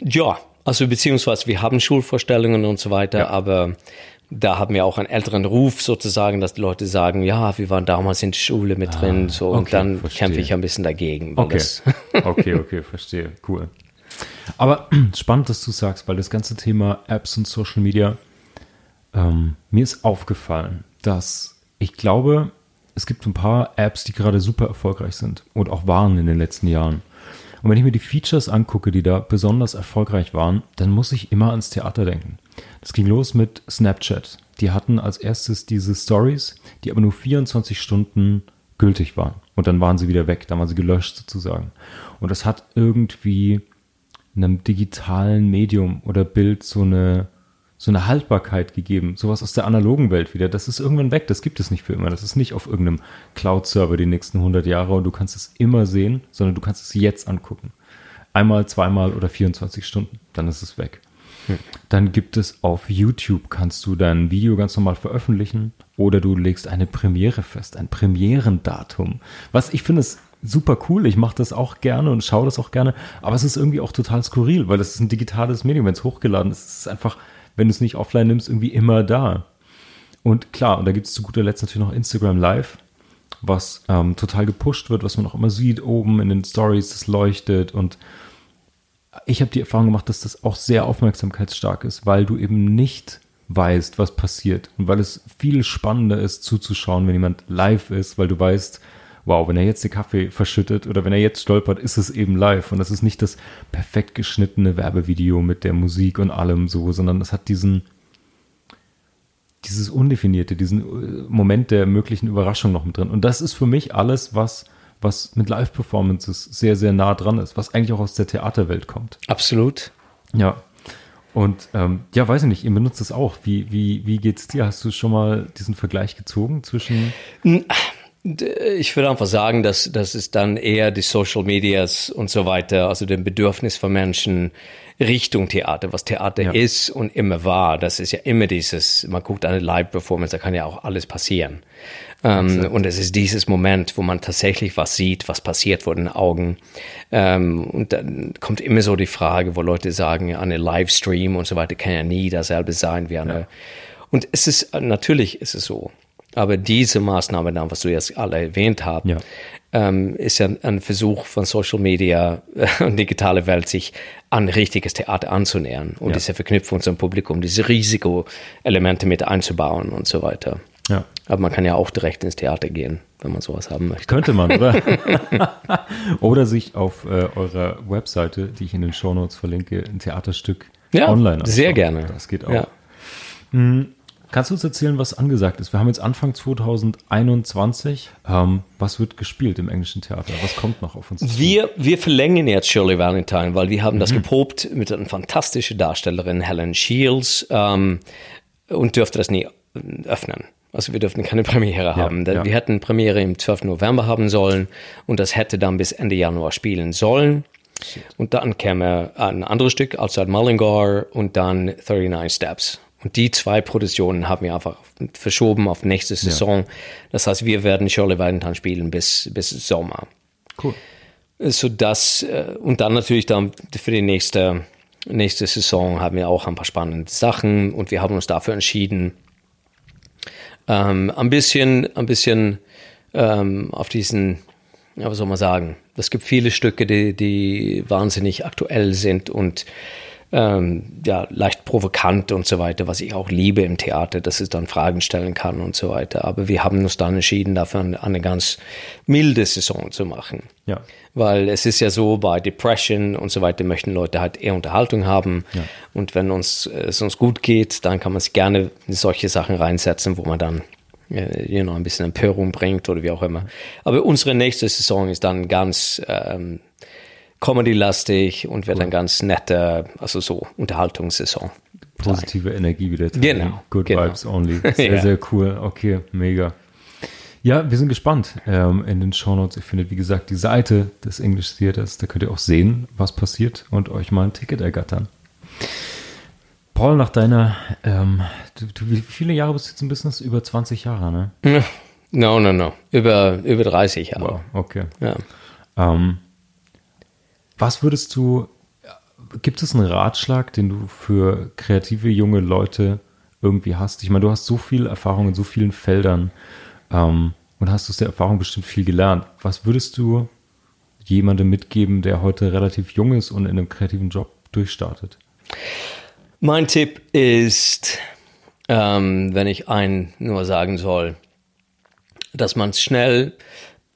Ja, also beziehungsweise wir haben Schulvorstellungen und so weiter, ja. aber da haben wir auch einen älteren Ruf sozusagen, dass die Leute sagen, ja, wir waren damals in der Schule mit ah, drin, so okay, und dann verstehe. kämpfe ich ein bisschen dagegen. Okay. *laughs* okay, okay, verstehe, cool. Aber *clears throat* spannend, dass du sagst, weil das ganze Thema Apps und Social Media, ähm, mir ist aufgefallen, dass ich glaube, es gibt ein paar Apps, die gerade super erfolgreich sind und auch waren in den letzten Jahren. Und wenn ich mir die Features angucke, die da besonders erfolgreich waren, dann muss ich immer ans Theater denken. Das ging los mit Snapchat. Die hatten als erstes diese Stories, die aber nur 24 Stunden gültig waren. Und dann waren sie wieder weg, dann waren sie gelöscht sozusagen. Und das hat irgendwie einem digitalen Medium oder Bild so eine so eine Haltbarkeit gegeben, sowas aus der analogen Welt wieder. Das ist irgendwann weg, das gibt es nicht für immer. Das ist nicht auf irgendeinem Cloud-Server die nächsten 100 Jahre und du kannst es immer sehen, sondern du kannst es jetzt angucken. Einmal, zweimal oder 24 Stunden, dann ist es weg. Dann gibt es auf YouTube, kannst du dein Video ganz normal veröffentlichen oder du legst eine Premiere fest, ein Premierendatum. Was ich finde, ist super cool. Ich mache das auch gerne und schaue das auch gerne. Aber es ist irgendwie auch total skurril, weil das ist ein digitales Medium. Wenn es hochgeladen ist, ist es einfach, wenn du es nicht offline nimmst, irgendwie immer da. Und klar, und da gibt es zu guter Letzt natürlich noch Instagram Live, was ähm, total gepusht wird, was man auch immer sieht oben in den Stories, das leuchtet. Und ich habe die Erfahrung gemacht, dass das auch sehr aufmerksamkeitsstark ist, weil du eben nicht weißt, was passiert und weil es viel spannender ist zuzuschauen, wenn jemand live ist, weil du weißt, wow, wenn er jetzt den Kaffee verschüttet oder wenn er jetzt stolpert, ist es eben live. Und das ist nicht das perfekt geschnittene Werbevideo mit der Musik und allem so, sondern es hat diesen, dieses Undefinierte, diesen äh, Moment der möglichen Überraschung noch mit drin. Und das ist für mich alles, was, was mit Live-Performances sehr, sehr nah dran ist, was eigentlich auch aus der Theaterwelt kommt. Absolut. Ja. Und ähm, ja, weiß ich nicht, ihr benutzt es auch. Wie, wie, wie geht's dir? Hast du schon mal diesen Vergleich gezogen zwischen. Ich würde einfach sagen, dass, dass es dann eher die Social Medias und so weiter, also dem Bedürfnis von Menschen Richtung Theater, was Theater ja. ist und immer war. Das ist ja immer dieses, man guckt eine Live-Performance, da kann ja auch alles passieren. Ähm, und es ist dieses Moment, wo man tatsächlich was sieht, was passiert vor den Augen. Ähm, und dann kommt immer so die Frage, wo Leute sagen, eine Livestream und so weiter kann ja nie dasselbe sein wie eine. Ja. Und es ist, natürlich ist es so. Aber diese Maßnahme dann, was du jetzt alle erwähnt hast, ja. ähm, ist ja ein Versuch von Social Media und digitale Welt, sich an richtiges Theater anzunähern und ja. diese Verknüpfung zum Publikum, diese Risikoelemente mit einzubauen und so weiter. Ja. Aber man kann ja auch direkt ins Theater gehen, wenn man sowas haben möchte. Könnte man, oder? *laughs* oder sich auf äh, eurer Webseite, die ich in den Shownotes verlinke, ein Theaterstück ja, online anschauen. Sehr gerne. Das geht auch. Ja. Mhm. Kannst du uns erzählen, was angesagt ist? Wir haben jetzt Anfang 2021. Ähm, was wird gespielt im englischen Theater? Was kommt noch auf uns zu? Wir, wir verlängern jetzt Shirley Valentine, weil wir haben mhm. das geprobt mit einer fantastischen Darstellerin, Helen Shields, ähm, und dürfte das nie öffnen. Also wir dürften keine *laughs* Premiere haben. Ja, ja. Wir hätten Premiere im 12. November haben sollen und das hätte dann bis Ende Januar spielen sollen. Und dann käme ein anderes Stück, Outside Mullingar und dann 39 Steps. Und die zwei Produktionen haben wir einfach verschoben auf nächste Saison. Ja. Das heißt, wir werden Shirley Valentine spielen bis, bis Sommer. Cool. So das, äh, und dann natürlich dann für die nächste, nächste Saison haben wir auch ein paar spannende Sachen und wir haben uns dafür entschieden, ähm, ein bisschen, ein bisschen ähm, auf diesen, ja, was soll man sagen? Es gibt viele Stücke, die, die wahnsinnig aktuell sind und ähm, ja, leicht provokant und so weiter, was ich auch liebe im Theater, dass es dann Fragen stellen kann und so weiter. Aber wir haben uns dann entschieden, dafür eine, eine ganz milde Saison zu machen. Ja. Weil es ist ja so, bei Depression und so weiter möchten Leute halt eher Unterhaltung haben. Ja. Und wenn uns, es uns gut geht, dann kann man sich gerne in solche Sachen reinsetzen, wo man dann äh, you know, ein bisschen Empörung bringt oder wie auch immer. Aber unsere nächste Saison ist dann ganz ähm, Comedy-lastig und wird cool. ein ganz netter, also so Unterhaltungssaison. Positive sein. Energie wieder drin. Genau. Good genau. Vibes only. *laughs* Sehr, ja. sehr cool. Okay, mega. Ja, wir sind gespannt ähm, in den Shownotes. Ihr findet, wie gesagt, die Seite des English Theaters. Da könnt ihr auch sehen, was passiert und euch mal ein Ticket ergattern. Paul, nach deiner, ähm, du, du, wie viele Jahre bist du jetzt im Business? Über 20 Jahre, ne? *laughs* No, no, no. Über, über 30 Jahre. Wow, okay. Ja. Ähm, was würdest du, gibt es einen Ratschlag, den du für kreative junge Leute irgendwie hast? Ich meine, du hast so viel Erfahrung in so vielen Feldern ähm, und hast aus der Erfahrung bestimmt viel gelernt. Was würdest du jemandem mitgeben, der heute relativ jung ist und in einem kreativen Job durchstartet? Mein Tipp ist, ähm, wenn ich einen nur sagen soll, dass man schnell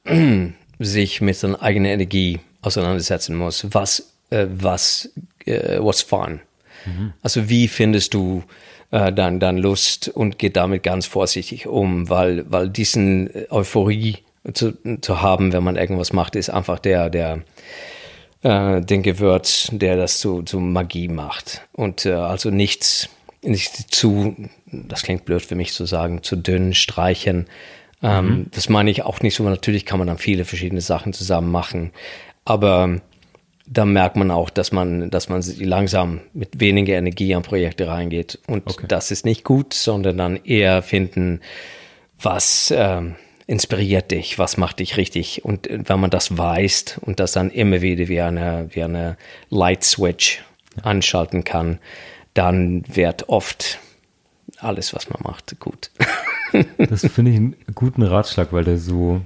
*clears throat* sich mit seiner eigenen Energie auseinandersetzen muss. Was, äh, was, äh, what's fun? Mhm. Also wie findest du äh, dann, dann Lust und geht damit ganz vorsichtig um, weil, weil diesen Euphorie zu, zu haben, wenn man irgendwas macht, ist einfach der, der, äh, den Gewürz, der das zu, zu Magie macht. Und äh, also nichts, nicht zu, das klingt blöd für mich zu sagen, zu dünn streichen. Ähm, mhm. Das meine ich auch nicht so. Natürlich kann man dann viele verschiedene Sachen zusammen machen. Aber dann merkt man auch, dass man, dass man langsam mit weniger Energie an Projekte reingeht. Und okay. das ist nicht gut, sondern dann eher finden, was ähm, inspiriert dich, was macht dich richtig. Und wenn man das weiß und das dann immer wieder wie eine, wie eine Light Switch anschalten kann, dann wird oft alles, was man macht, gut. *laughs* das finde ich einen guten Ratschlag, weil der so,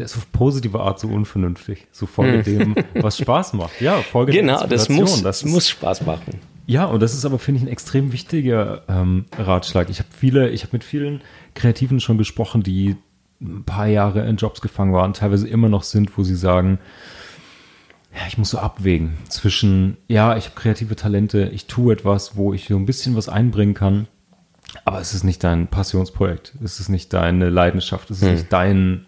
der ist auf positive Art so unvernünftig. So folge hm. dem, was Spaß macht. Ja, folge Genau, das muss, das muss Spaß machen. Ja, und das ist aber, finde ich, ein extrem wichtiger ähm, Ratschlag. Ich habe viele, ich habe mit vielen Kreativen schon gesprochen, die ein paar Jahre in Jobs gefangen waren, teilweise immer noch sind, wo sie sagen, ja, ich muss so abwägen zwischen, ja, ich habe kreative Talente, ich tue etwas, wo ich so ein bisschen was einbringen kann, aber es ist nicht dein Passionsprojekt, es ist nicht deine Leidenschaft, es ist hm. nicht dein,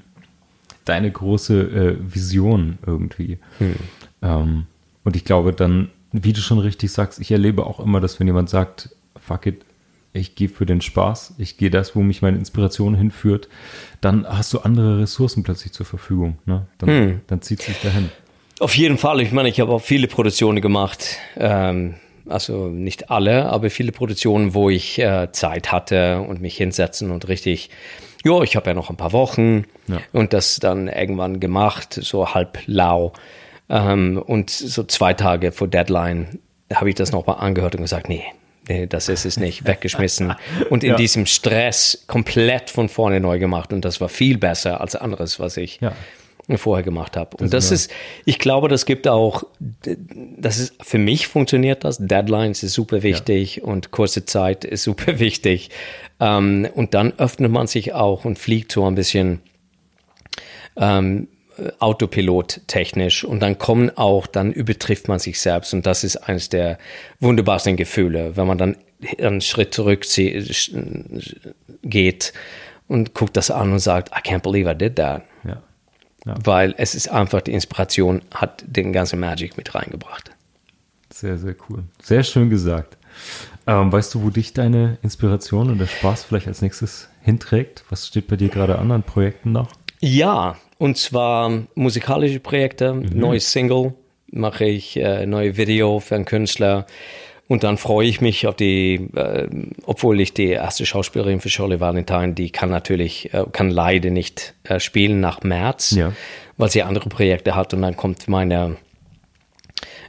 deine große äh, Vision irgendwie. Hm. Ähm, und ich glaube dann, wie du schon richtig sagst, ich erlebe auch immer, dass wenn jemand sagt, fuck it, ich gehe für den Spaß, ich gehe das, wo mich meine Inspiration hinführt, dann hast du andere Ressourcen plötzlich zur Verfügung. Ne? Dann, hm. dann zieht es sich dahin. Auf jeden Fall. Ich meine, ich habe auch viele Produktionen gemacht. Ähm, also nicht alle, aber viele Produktionen, wo ich äh, Zeit hatte und mich hinsetzen und richtig, ja, ich habe ja noch ein paar Wochen ja. und das dann irgendwann gemacht, so halb lau. Ähm, und so zwei Tage vor Deadline habe ich das nochmal angehört und gesagt, nee, nee, das ist es nicht, weggeschmissen. *laughs* Und in ja. diesem Stress komplett von vorne neu gemacht. Und das war viel besser als anderes, was ich ja vorher gemacht habe. Und das, das ist, ich glaube, das gibt auch, das ist, für mich funktioniert das. Deadlines ist super wichtig ja. und kurze Zeit ist super *laughs* wichtig. Ähm, und dann öffnet man sich auch und fliegt so ein bisschen ähm, Autopilot technisch und dann kommen auch, dann übertrifft man sich selbst und das ist eines der wunderbarsten Gefühle, wenn man dann einen Schritt zurück geht und guckt das an und sagt, I can't believe I did that. Ja. Weil es ist einfach, die Inspiration hat den ganzen Magic mit reingebracht. Sehr, sehr cool. Sehr schön gesagt. Ähm, weißt du, wo dich deine Inspiration und der Spaß vielleicht als nächstes hinträgt? Was steht bei dir gerade an an Projekten noch? Ja, und zwar musikalische Projekte, mhm. neues Single, mache ich äh, neue Video für einen Künstler. Und dann freue ich mich auf die, äh, obwohl ich die erste Schauspielerin für Shirley Valentine, die kann natürlich, äh, kann leider nicht äh, spielen nach März, ja. weil sie andere Projekte hat. Und dann kommt meine,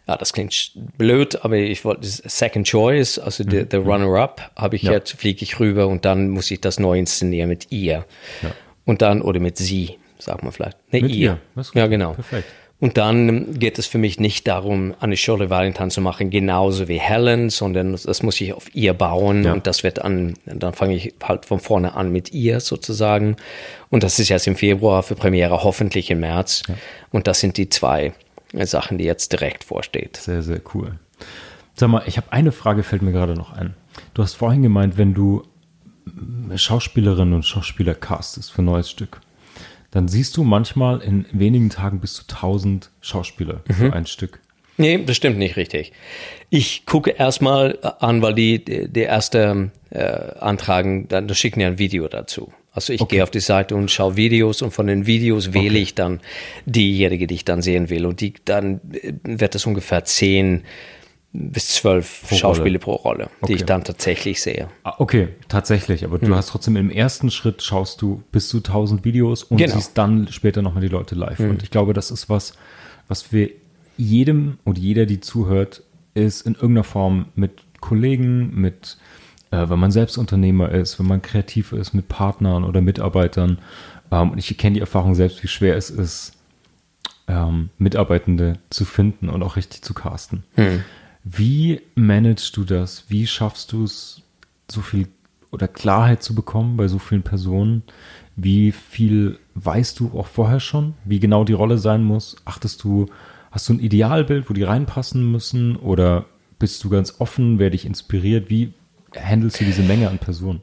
ja, das klingt blöd, aber ich wollte Second Choice, also mhm. the, Runner-Up, habe ich ja. jetzt, fliege ich rüber und dann muss ich das neu inszenieren mit ihr. Ja. Und dann, oder mit sie, sagt man vielleicht. Ne, mit ihr. ihr. Ja, genau. Perfekt. Und dann geht es für mich nicht darum, eine Shirley Valentine zu machen, genauso wie Helen, sondern das muss ich auf ihr bauen ja. und das wird an, dann fange ich halt von vorne an mit ihr sozusagen. Und das ist jetzt im Februar für Premiere, hoffentlich im März. Ja. Und das sind die zwei Sachen, die jetzt direkt vorsteht. Sehr, sehr cool. Sag mal, ich habe eine Frage, fällt mir gerade noch ein. Du hast vorhin gemeint, wenn du Schauspielerinnen und Schauspieler castest für ein neues Stück, dann siehst du manchmal in wenigen Tagen bis zu 1000 Schauspieler mhm. für ein Stück. Nee, das stimmt nicht richtig. Ich gucke erstmal an, weil die, die erste äh, Antragen, dann da schicken ja ein Video dazu. Also ich okay. gehe auf die Seite und schaue Videos und von den Videos wähle okay. ich dann diejenige, die ich dann sehen will. Und die, dann äh, wird das ungefähr zehn bis zwölf pro Schauspiele Rolle. pro Rolle, die okay. ich dann tatsächlich sehe. Ah, okay, tatsächlich. Aber du hast trotzdem im ersten Schritt schaust du bis zu 1000 Videos und genau. siehst dann später nochmal die Leute live. Hm. Und ich glaube, das ist was, was wir jedem und jeder, die zuhört, ist in irgendeiner Form mit Kollegen, mit, äh, wenn man selbst Unternehmer ist, wenn man kreativ ist, mit Partnern oder Mitarbeitern. Ähm, und ich kenne die Erfahrung selbst, wie schwer es ist, ähm, Mitarbeitende zu finden und auch richtig zu casten. Hm. Wie managst du das? Wie schaffst du es, so viel oder Klarheit zu bekommen bei so vielen Personen? Wie viel weißt du auch vorher schon, wie genau die Rolle sein muss? Achtest du, hast du ein Idealbild, wo die reinpassen müssen? Oder bist du ganz offen, wer dich inspiriert? Wie handelst du diese Menge an Personen?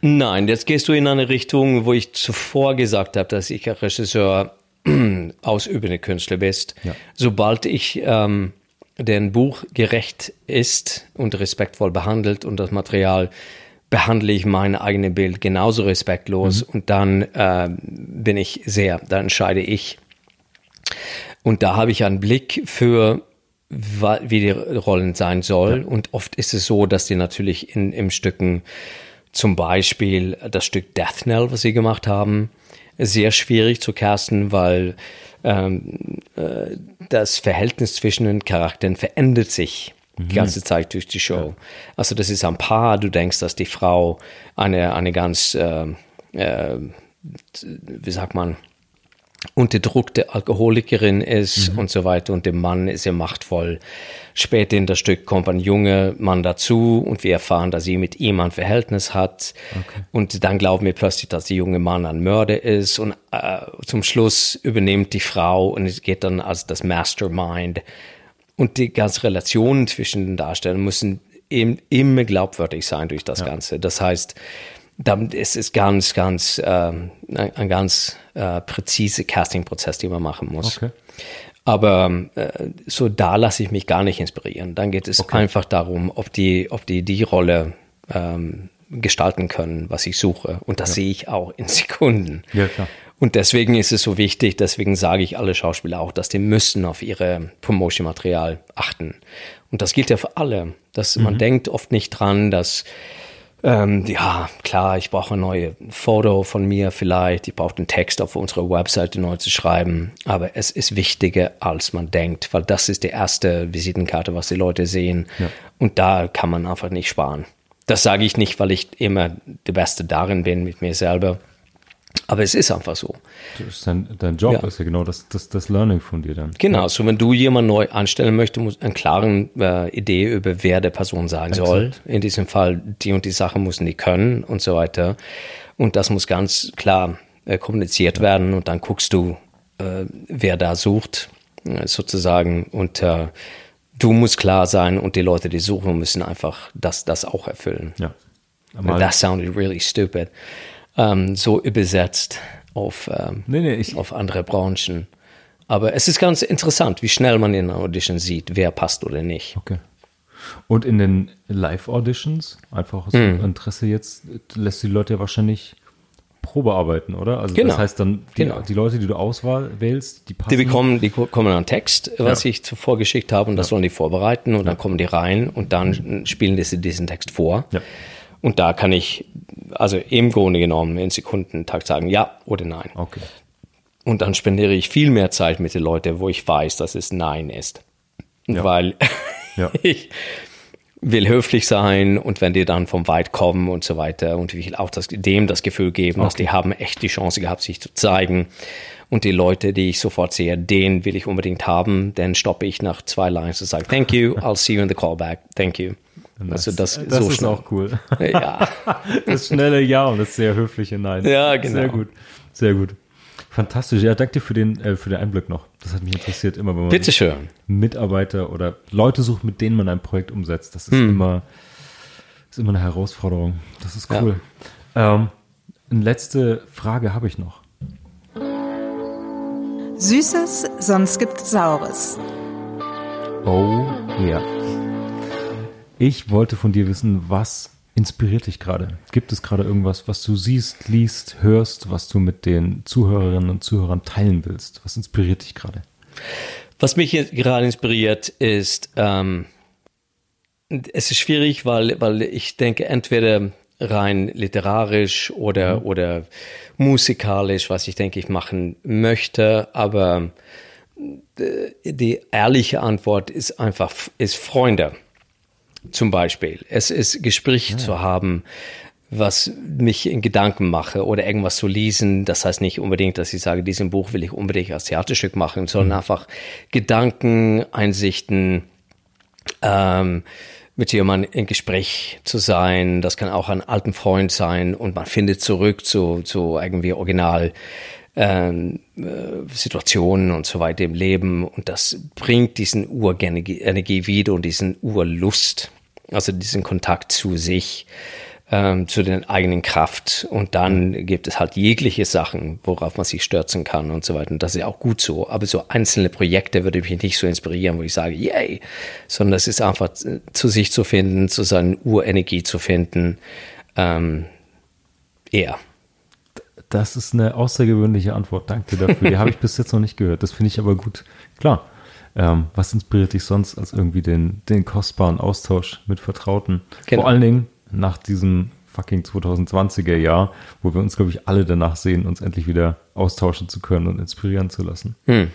Nein, jetzt gehst du in eine Richtung, wo ich zuvor gesagt habe, dass ich Regisseur *clears throat* ausübende Künstler bist. Ja. Sobald ich ähm, den Buch gerecht ist und respektvoll behandelt und das Material behandle ich mein eigenes Bild genauso respektlos mhm. und dann äh, bin ich sehr, dann entscheide ich. Und da habe ich einen Blick für, wie die Rollen sein sollen. Ja. Und oft ist es so, dass die natürlich in, im Stücken, zum Beispiel das Stück Death Knell, was sie gemacht haben, sehr schwierig zu casten, weil ähm, äh, das Verhältnis zwischen den Charakteren verändert sich die mhm. ganze Zeit durch die Show. Ja. Also das ist ein Paar, du denkst, dass die Frau eine, eine ganz, äh, äh, wie sagt man, unterdrückte Alkoholikerin ist mhm. und so weiter und der Mann ist ja machtvoll. Später in das Stück kommt ein junger Mann dazu und wir erfahren, dass sie mit ihm ein Verhältnis hat. Okay. Und dann glauben wir plötzlich, dass der junge Mann ein Mörder ist und äh, zum Schluss übernimmt die Frau und es geht dann als das Mastermind. Und die ganze Relationen zwischen den Darstellern müssen eben immer glaubwürdig sein durch das ja. Ganze. Das heißt, damit ist es ganz, ganz, ähm, ein ganz äh, präzise Casting-Prozess, den man machen muss. Okay. Aber äh, so da lasse ich mich gar nicht inspirieren. Dann geht es okay. einfach darum, ob die, ob die die Rolle ähm, gestalten können, was ich suche. Und das ja. sehe ich auch in Sekunden. Ja, klar. Und deswegen ist es so wichtig, deswegen sage ich alle Schauspieler auch, dass die müssen auf ihre Promotion-Material achten. Und das gilt ja für alle. Dass mhm. man denkt oft nicht dran, dass ähm, ja, klar, ich brauche ein neues Foto von mir vielleicht, ich brauche den Text auf unserer Webseite neu zu schreiben, aber es ist wichtiger, als man denkt, weil das ist die erste Visitenkarte, was die Leute sehen ja. und da kann man einfach nicht sparen. Das sage ich nicht, weil ich immer der Beste darin bin mit mir selber, aber es ist einfach so. Dein, dein, Job ja. ist ja genau das, das, das Learning von dir dann. Genau, ja. so wenn du jemanden neu anstellen möchtest, musst du eine klare äh, Idee über wer der Person sein Exakt. soll. In diesem Fall, die und die Sachen müssen die können und so weiter. Und das muss ganz klar äh, kommuniziert ja. werden und dann guckst du, äh, wer da sucht, äh, sozusagen. Und äh, du musst klar sein und die Leute, die suchen, müssen einfach das, das auch erfüllen. Ja. That sounded really stupid ähm, so übersetzt auf, ähm, nee, nee, ich, auf andere Branchen. Aber es ist ganz interessant, wie schnell man in einer Audition sieht, wer passt oder nicht. Okay. Und in den Live-Auditions, einfach aus mm. Interesse jetzt, lässt die Leute ja wahrscheinlich Probe arbeiten, oder? Also genau. das heißt dann, die, genau. die, Leute, die du auswählst, die passen. Die bekommen, die bekommen einen Text, was ja. ich zuvor geschickt habe, und das ja. sollen die vorbereiten und ja. dann kommen die rein und dann spielen sie diesen Text vor. Und da kann ich also im Grunde genommen in Sekundentakt sagen ja oder nein. Okay. Und dann spendiere ich viel mehr Zeit mit den Leuten, wo ich weiß, dass es Nein ist. Ja. Weil *laughs* ja. *laughs* ich will höflich sein und wenn die dann vom Weit kommen und so weiter und ich will auch das, dem das Gefühl geben, okay. dass die haben echt die Chance gehabt, sich zu zeigen. Und die Leute, die ich sofort sehe, den will ich unbedingt haben, dann stoppe ich nach zwei Lines und sage, thank you, I'll see you in the callback, thank you. Also das, das so ist schnell. auch cool. *laughs* Ja. *laughs* Das schnelle Ja und das sehr höfliche Nein. Ja, genau. Sehr gut. Sehr gut. Fantastisch. Ja, danke dir für den, äh, für den Einblick noch. Das hat mich interessiert, immer wenn man Bitteschön. Mitarbeiter oder Leute sucht, mit denen man ein Projekt umsetzt. Das ist hm. immer, ist immer eine Herausforderung. Das ist cool. Ja. Ähm, eine letzte Frage habe ich noch. Süßes, sonst gibt's Saures. Oh ja. Ich wollte von dir wissen, was inspiriert dich gerade? Gibt es gerade irgendwas, was du siehst, liest, hörst, was du mit den Zuhörerinnen und Zuhörern teilen willst? Was inspiriert dich gerade? Was mich gerade inspiriert, ist, ähm, es ist schwierig, weil, weil ich denke, entweder rein literarisch oder, mhm. oder musikalisch, was ich denke, ich machen möchte, aber äh, die ehrliche Antwort ist einfach, ist Freunde zum Beispiel. Es ist Gespräch ja. zu haben, was mich in Gedanken mache oder irgendwas zu lesen. Das heißt nicht unbedingt, dass ich sage, diesen Buch will ich unbedingt als Theaterstück machen, sondern mhm. einfach Gedanken, Einsichten, ähm, mit jemandem in Gespräch zu sein. Das kann auch ein alten Freund sein und man findet zurück zu, zu irgendwie Original ähm, äh, Situationen und so weiter im Leben. Und das bringt diesen Urenergie wieder und diesen Urlust, also diesen Kontakt zu sich, ähm, zu den eigenen Kraft. Und dann gibt es halt jegliche Sachen, worauf man sich stürzen kann und so weiter. Und das ist auch gut so, aber so einzelne Projekte würde mich nicht so inspirieren, wo ich sage, yay, sondern das ist einfach zu sich zu finden, zu seiner Urenergie zu finden, ähm, eher Das ist eine außergewöhnliche Antwort. Danke dafür. Die habe ich *laughs* bis jetzt noch nicht gehört. Das finde ich aber gut. Klar. Ähm, was inspiriert dich sonst als irgendwie den, den kostbaren Austausch mit Vertrauten? Genau. Vor allen Dingen nach diesem fucking 2020er Jahr, wo wir uns, glaube ich, alle danach sehen, uns endlich wieder austauschen zu können und inspirieren zu lassen. Hm.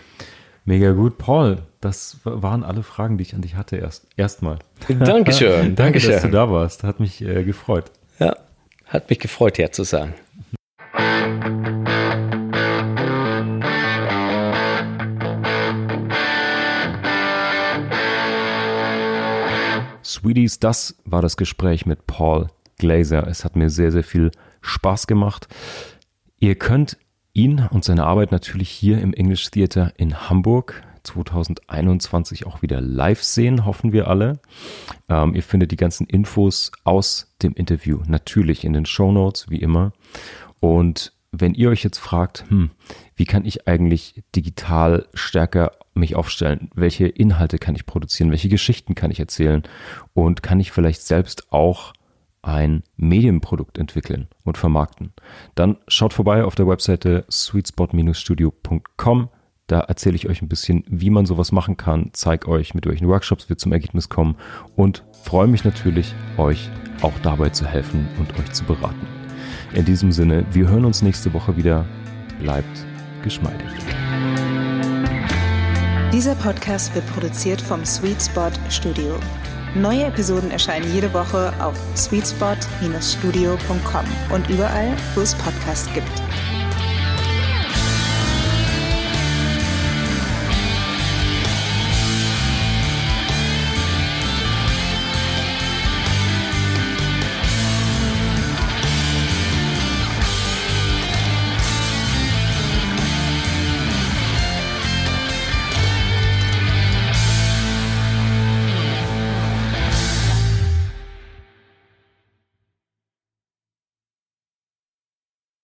Mega gut. Paul, das waren alle Fragen, die ich an dich hatte erst erstmal. Dankeschön. *laughs* Danke, Dankeschön. dass du da warst. Hat mich äh, gefreut. Ja, hat mich gefreut, hier zu sein. Sweeties, das war das Gespräch mit Paul Glaser. Es hat mir sehr, sehr viel Spaß gemacht. Ihr könnt ihn und seine Arbeit natürlich hier im English Theater in Hamburg 2021 auch wieder live sehen, hoffen wir alle. Ähm, ihr findet die ganzen Infos aus dem Interview natürlich in den Show Notes, wie immer. Und wenn ihr euch jetzt fragt, hm, wie kann ich eigentlich digital stärker mich aufstellen? Welche Inhalte kann ich produzieren? Welche Geschichten kann ich erzählen? Und kann ich vielleicht selbst auch ein Medienprodukt entwickeln und vermarkten? Dann schaut vorbei auf der Webseite sweetspot-studio.com. Da erzähle ich euch ein bisschen, wie man sowas machen kann, zeige euch, mit welchen Workshops wir zum Ergebnis kommen und freue mich natürlich, euch auch dabei zu helfen und euch zu beraten. In diesem Sinne, wir hören uns nächste Woche wieder. Bleibt geschmeidig. Dieser Podcast wird produziert vom Sweet Spot Studio. Neue Episoden erscheinen jede Woche auf sweetspot-studio.com und überall, wo es Podcasts gibt.